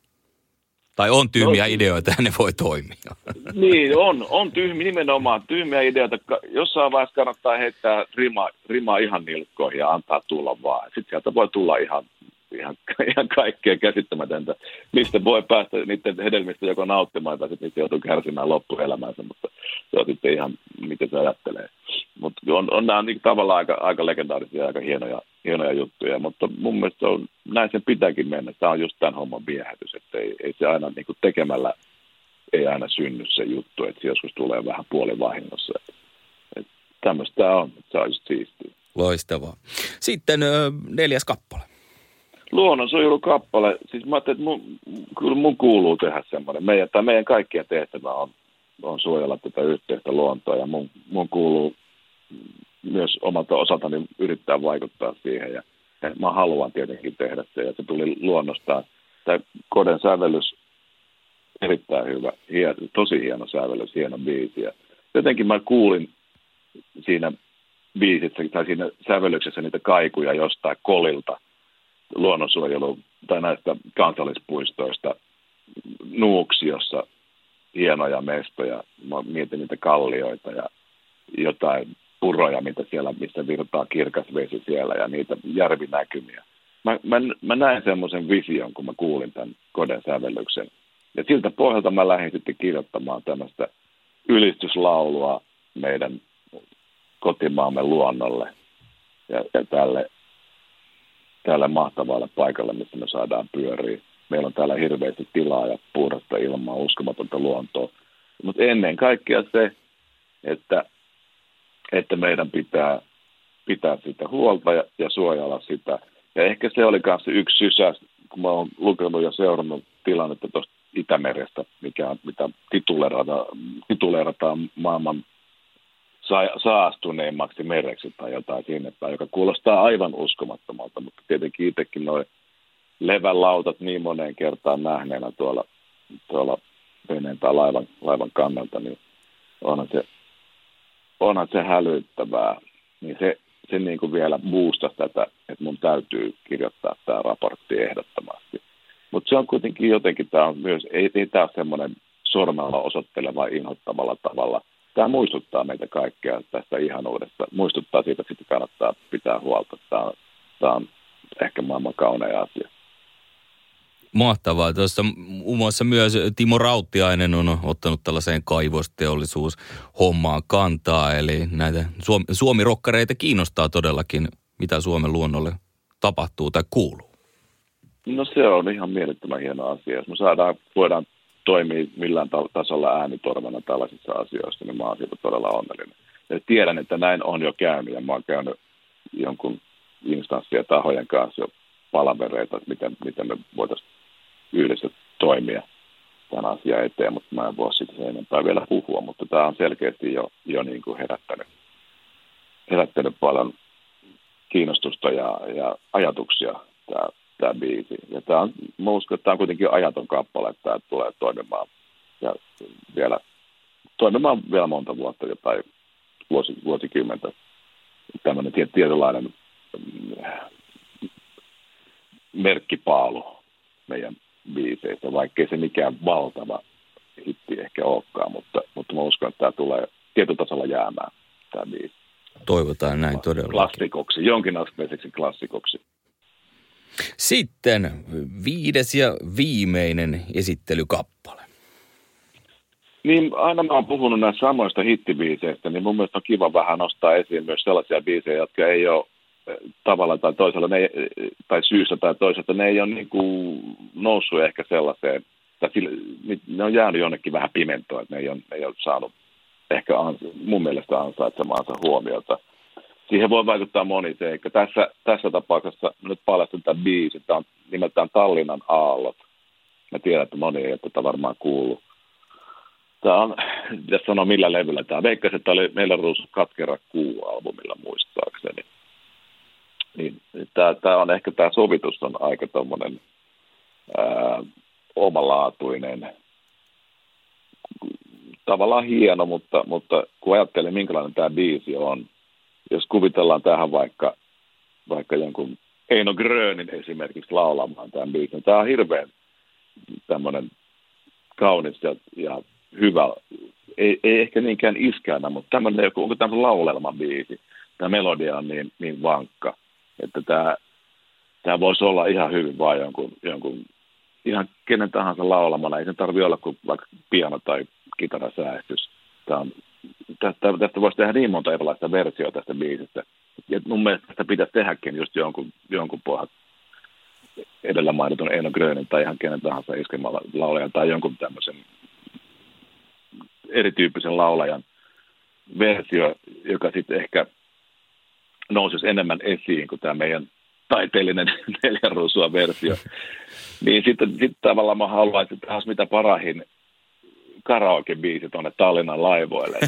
Tai on tyhmiä no, ideoita ja ne voi toimia. Niin, on, on tyhmiä, nimenomaan tyhmiä ideoita. Jossain vaiheessa kannattaa heittää rima, rima ihan nilkkoihin ja antaa tulla vaan. Sitten sieltä voi tulla ihan ihan, ihan kaikkea käsittämätöntä, mistä voi päästä niiden hedelmistä joko nauttimaan tai sitten joutuu kärsimään loppuelämänsä, mutta se on sitten ihan miten se ajattelee. Mutta on, on nämä niin tavallaan aika, aika legendaarisia aika hienoja, hienoja juttuja, mutta mun mielestä on, näin sen pitääkin mennä. Tämä on just tämän homman viehätys, että ei, ei se aina niin tekemällä ei aina synny se juttu, että se joskus tulee vähän puolivahingossa. Että, että tämmöistä on, se on just siistiä. Loistavaa. Sitten neljäs kappale luonnonsuojelukappale, siis mä ajattelin, että mun, kyllä mun kuuluu tehdä semmoinen. Meidän, tai meidän kaikkien tehtävä on, on suojella tätä yhteistä luontoa ja mun, mun kuuluu myös omalta osaltani yrittää vaikuttaa siihen ja, ja mä haluan tietenkin tehdä se ja se tuli luonnostaan. Tämä Koden sävellys, erittäin hyvä, hien, tosi hieno sävellys, hieno biisi ja jotenkin mä kuulin siinä biisissä tai siinä sävellyksessä niitä kaikuja jostain kolilta – luonnonsuojelu tai näistä kansallispuistoista Nuuksiossa hienoja mestoja. Mä mietin niitä kallioita ja jotain puroja, mitä siellä, missä virtaa kirkas vesi siellä ja niitä järvinäkymiä. Mä, mä, mä näin semmoisen vision, kun mä kuulin tämän koden sävellyksen. Ja siltä pohjalta mä lähdin sitten kirjoittamaan tämmöistä ylistyslaulua meidän kotimaamme luonnolle ja, ja tälle täällä mahtavalle paikalle, missä me saadaan pyöriä. Meillä on täällä hirveästi tilaa ja puhdasta ilmaa, uskomatonta luontoa. Mutta ennen kaikkea se, että, että meidän pitää pitää sitä huolta ja, ja suojella sitä. Ja ehkä se oli myös yksi sysäys, kun mä oon lukenut ja seurannut tilannetta tuosta Itämerestä, mikä, mitä tituleerataan, tituleerataan maailman saastuneimmaksi mereksi tai jotain sinne päin, joka kuulostaa aivan uskomattomalta, mutta tietenkin itsekin noin levälautat niin moneen kertaan nähneenä tuolla, tuolla veneen tai laivan, laivan kannalta, niin onhan se onhan se hälyttävää. Niin se, se niin kuin vielä boostasi tätä, että mun täytyy kirjoittaa tämä raportti ehdottomasti. Mutta se on kuitenkin jotenkin, tämä on myös, ei, ei tämä ole semmoinen sormella osoitteleva inhottavalla tavalla. Tämä muistuttaa meitä kaikkea tästä ihanuudesta. Muistuttaa siitä, että sitä kannattaa pitää huolta. Tämä on, tämä on ehkä maailman kaunein asia. Mahtavaa. Tuossa muun muassa myös Timo Rauttiainen on ottanut tällaiseen kaivosteollisuushommaan kantaa. Eli näitä Suomi, suomirokkareita kiinnostaa todellakin, mitä Suomen luonnolle tapahtuu tai kuuluu. No se on ihan mielettömän hieno asia. Jos me saadaan, voidaan toimia millään tasolla äänitorvana tällaisissa asioissa, niin mä oon siitä todella onnellinen. Ja tiedän, että näin on jo käynyt ja mä oon käynyt jonkun instanssien tahojen kanssa jo palavereita, että miten, miten me voitaisiin yhdessä toimia tämän asian eteen, mutta mä en voi siitä sen enempää vielä puhua, mutta tämä on selkeästi jo, jo niin kuin herättänyt, herättänyt paljon kiinnostusta ja, ja ajatuksia tämä, tämä biisi. Ja tämä on, mä uskon, että tämä on kuitenkin ajaton kappale, että tämä tulee toimimaan ja vielä, toimimaan vielä monta vuotta, jotain vuosi, vuosikymmentä. Tämmöinen tietynlainen mm, merkkipaalu meidän biiseistä, vaikkei se mikään valtava hitti ehkä olekaan, mutta, mutta mä uskon, että tämä tulee tietotasolla jäämään, tämä biisi. Toivotaan näin todella. Klassikoksi, jonkinasteiseksi klassikoksi. Sitten viides ja viimeinen esittelykappale. Niin, aina mä oon puhunut näistä samoista hittibiiseistä, niin mun mielestä on kiva vähän nostaa esiin myös sellaisia biisejä, jotka ei ole tavalla tai toisella, ne, tai syystä tai toisesta, ne ei ole niin kuin noussut ehkä sellaiseen, tai sille, ne on jäänyt jonnekin vähän pimentoon, että ne ei ole, ne ei ole saanut ehkä ans, mun mielestä ansaitsemaansa huomiota. Siihen voi vaikuttaa moni seikka. Tässä, tässä tapauksessa nyt paljastan tämän biisi, tämä on nimeltään Tallinnan aallot. Mä tiedän, että moni ei ole tätä varmaan kuullut. Tämä on, jos sanoo millä levyllä tämä. Veikkasin, että oli meillä Ruusu katkera kuu albumilla muistaakseni niin tämä, tämä on ehkä tämä sovitus on aika tuommoinen omalaatuinen, tavallaan hieno, mutta, mutta kun ajattelen, minkälainen tämä biisi on, jos kuvitellaan tähän vaikka, vaikka jonkun Eino Grönin esimerkiksi laulamaan tämän biisin, tämä on hirveän tämmöinen kaunis ja, ja hyvä, ei, ei ehkä niinkään iskänä, mutta tämmöinen onko tämmöinen laulelman biisi, tämä melodia on niin, niin vankka että tämä, tämä voisi olla ihan hyvin vain jonkun, jonkun ihan kenen tahansa laulamana. Ei se tarvitse olla kuin vaikka piano- tai kitarasäästys. Tämä on, tästä, tästä voisi tehdä niin monta erilaista versioita tästä biisistä. Ja mun mielestä tästä pitäisi tehdäkin just jonkun, jonkun pohjat edellä mainitun Eino Grönin tai ihan kenen tahansa laulajan tai jonkun tämmöisen erityyppisen laulajan versio, joka sitten ehkä nousisi enemmän esiin kuin tämä meidän taiteellinen neljän versio. niin sitten, sitten tavallaan mä haluaisin, olisi mitä parahin karaoke-biisi tuonne Tallinnan laivoille.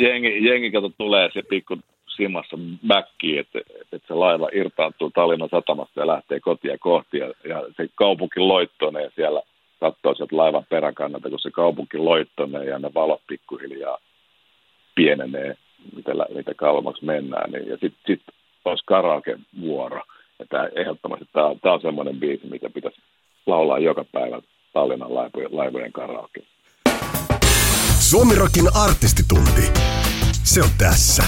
jengi, jengi kato tulee se pikku simassa backiin, että, että se laiva irtaantuu Tallinnan satamasta ja lähtee kotia kohti. Ja, ja se kaupunki loittonee siellä, katsoo sieltä laivan peräkannalta, kun se kaupunki loittonee ja ne valot pikkuhiljaa pienenee mitä, mitä kauemmaksi mennään. Niin, ja sitten sit olisi karaoke-vuoro. Ja tämä ehdottomasti tämä on, tämä on semmoinen biisi, mikä pitäisi laulaa joka päivä Tallinnan laivojen, laivojen karaoke. Suomirokin artistitunti. Se on tässä.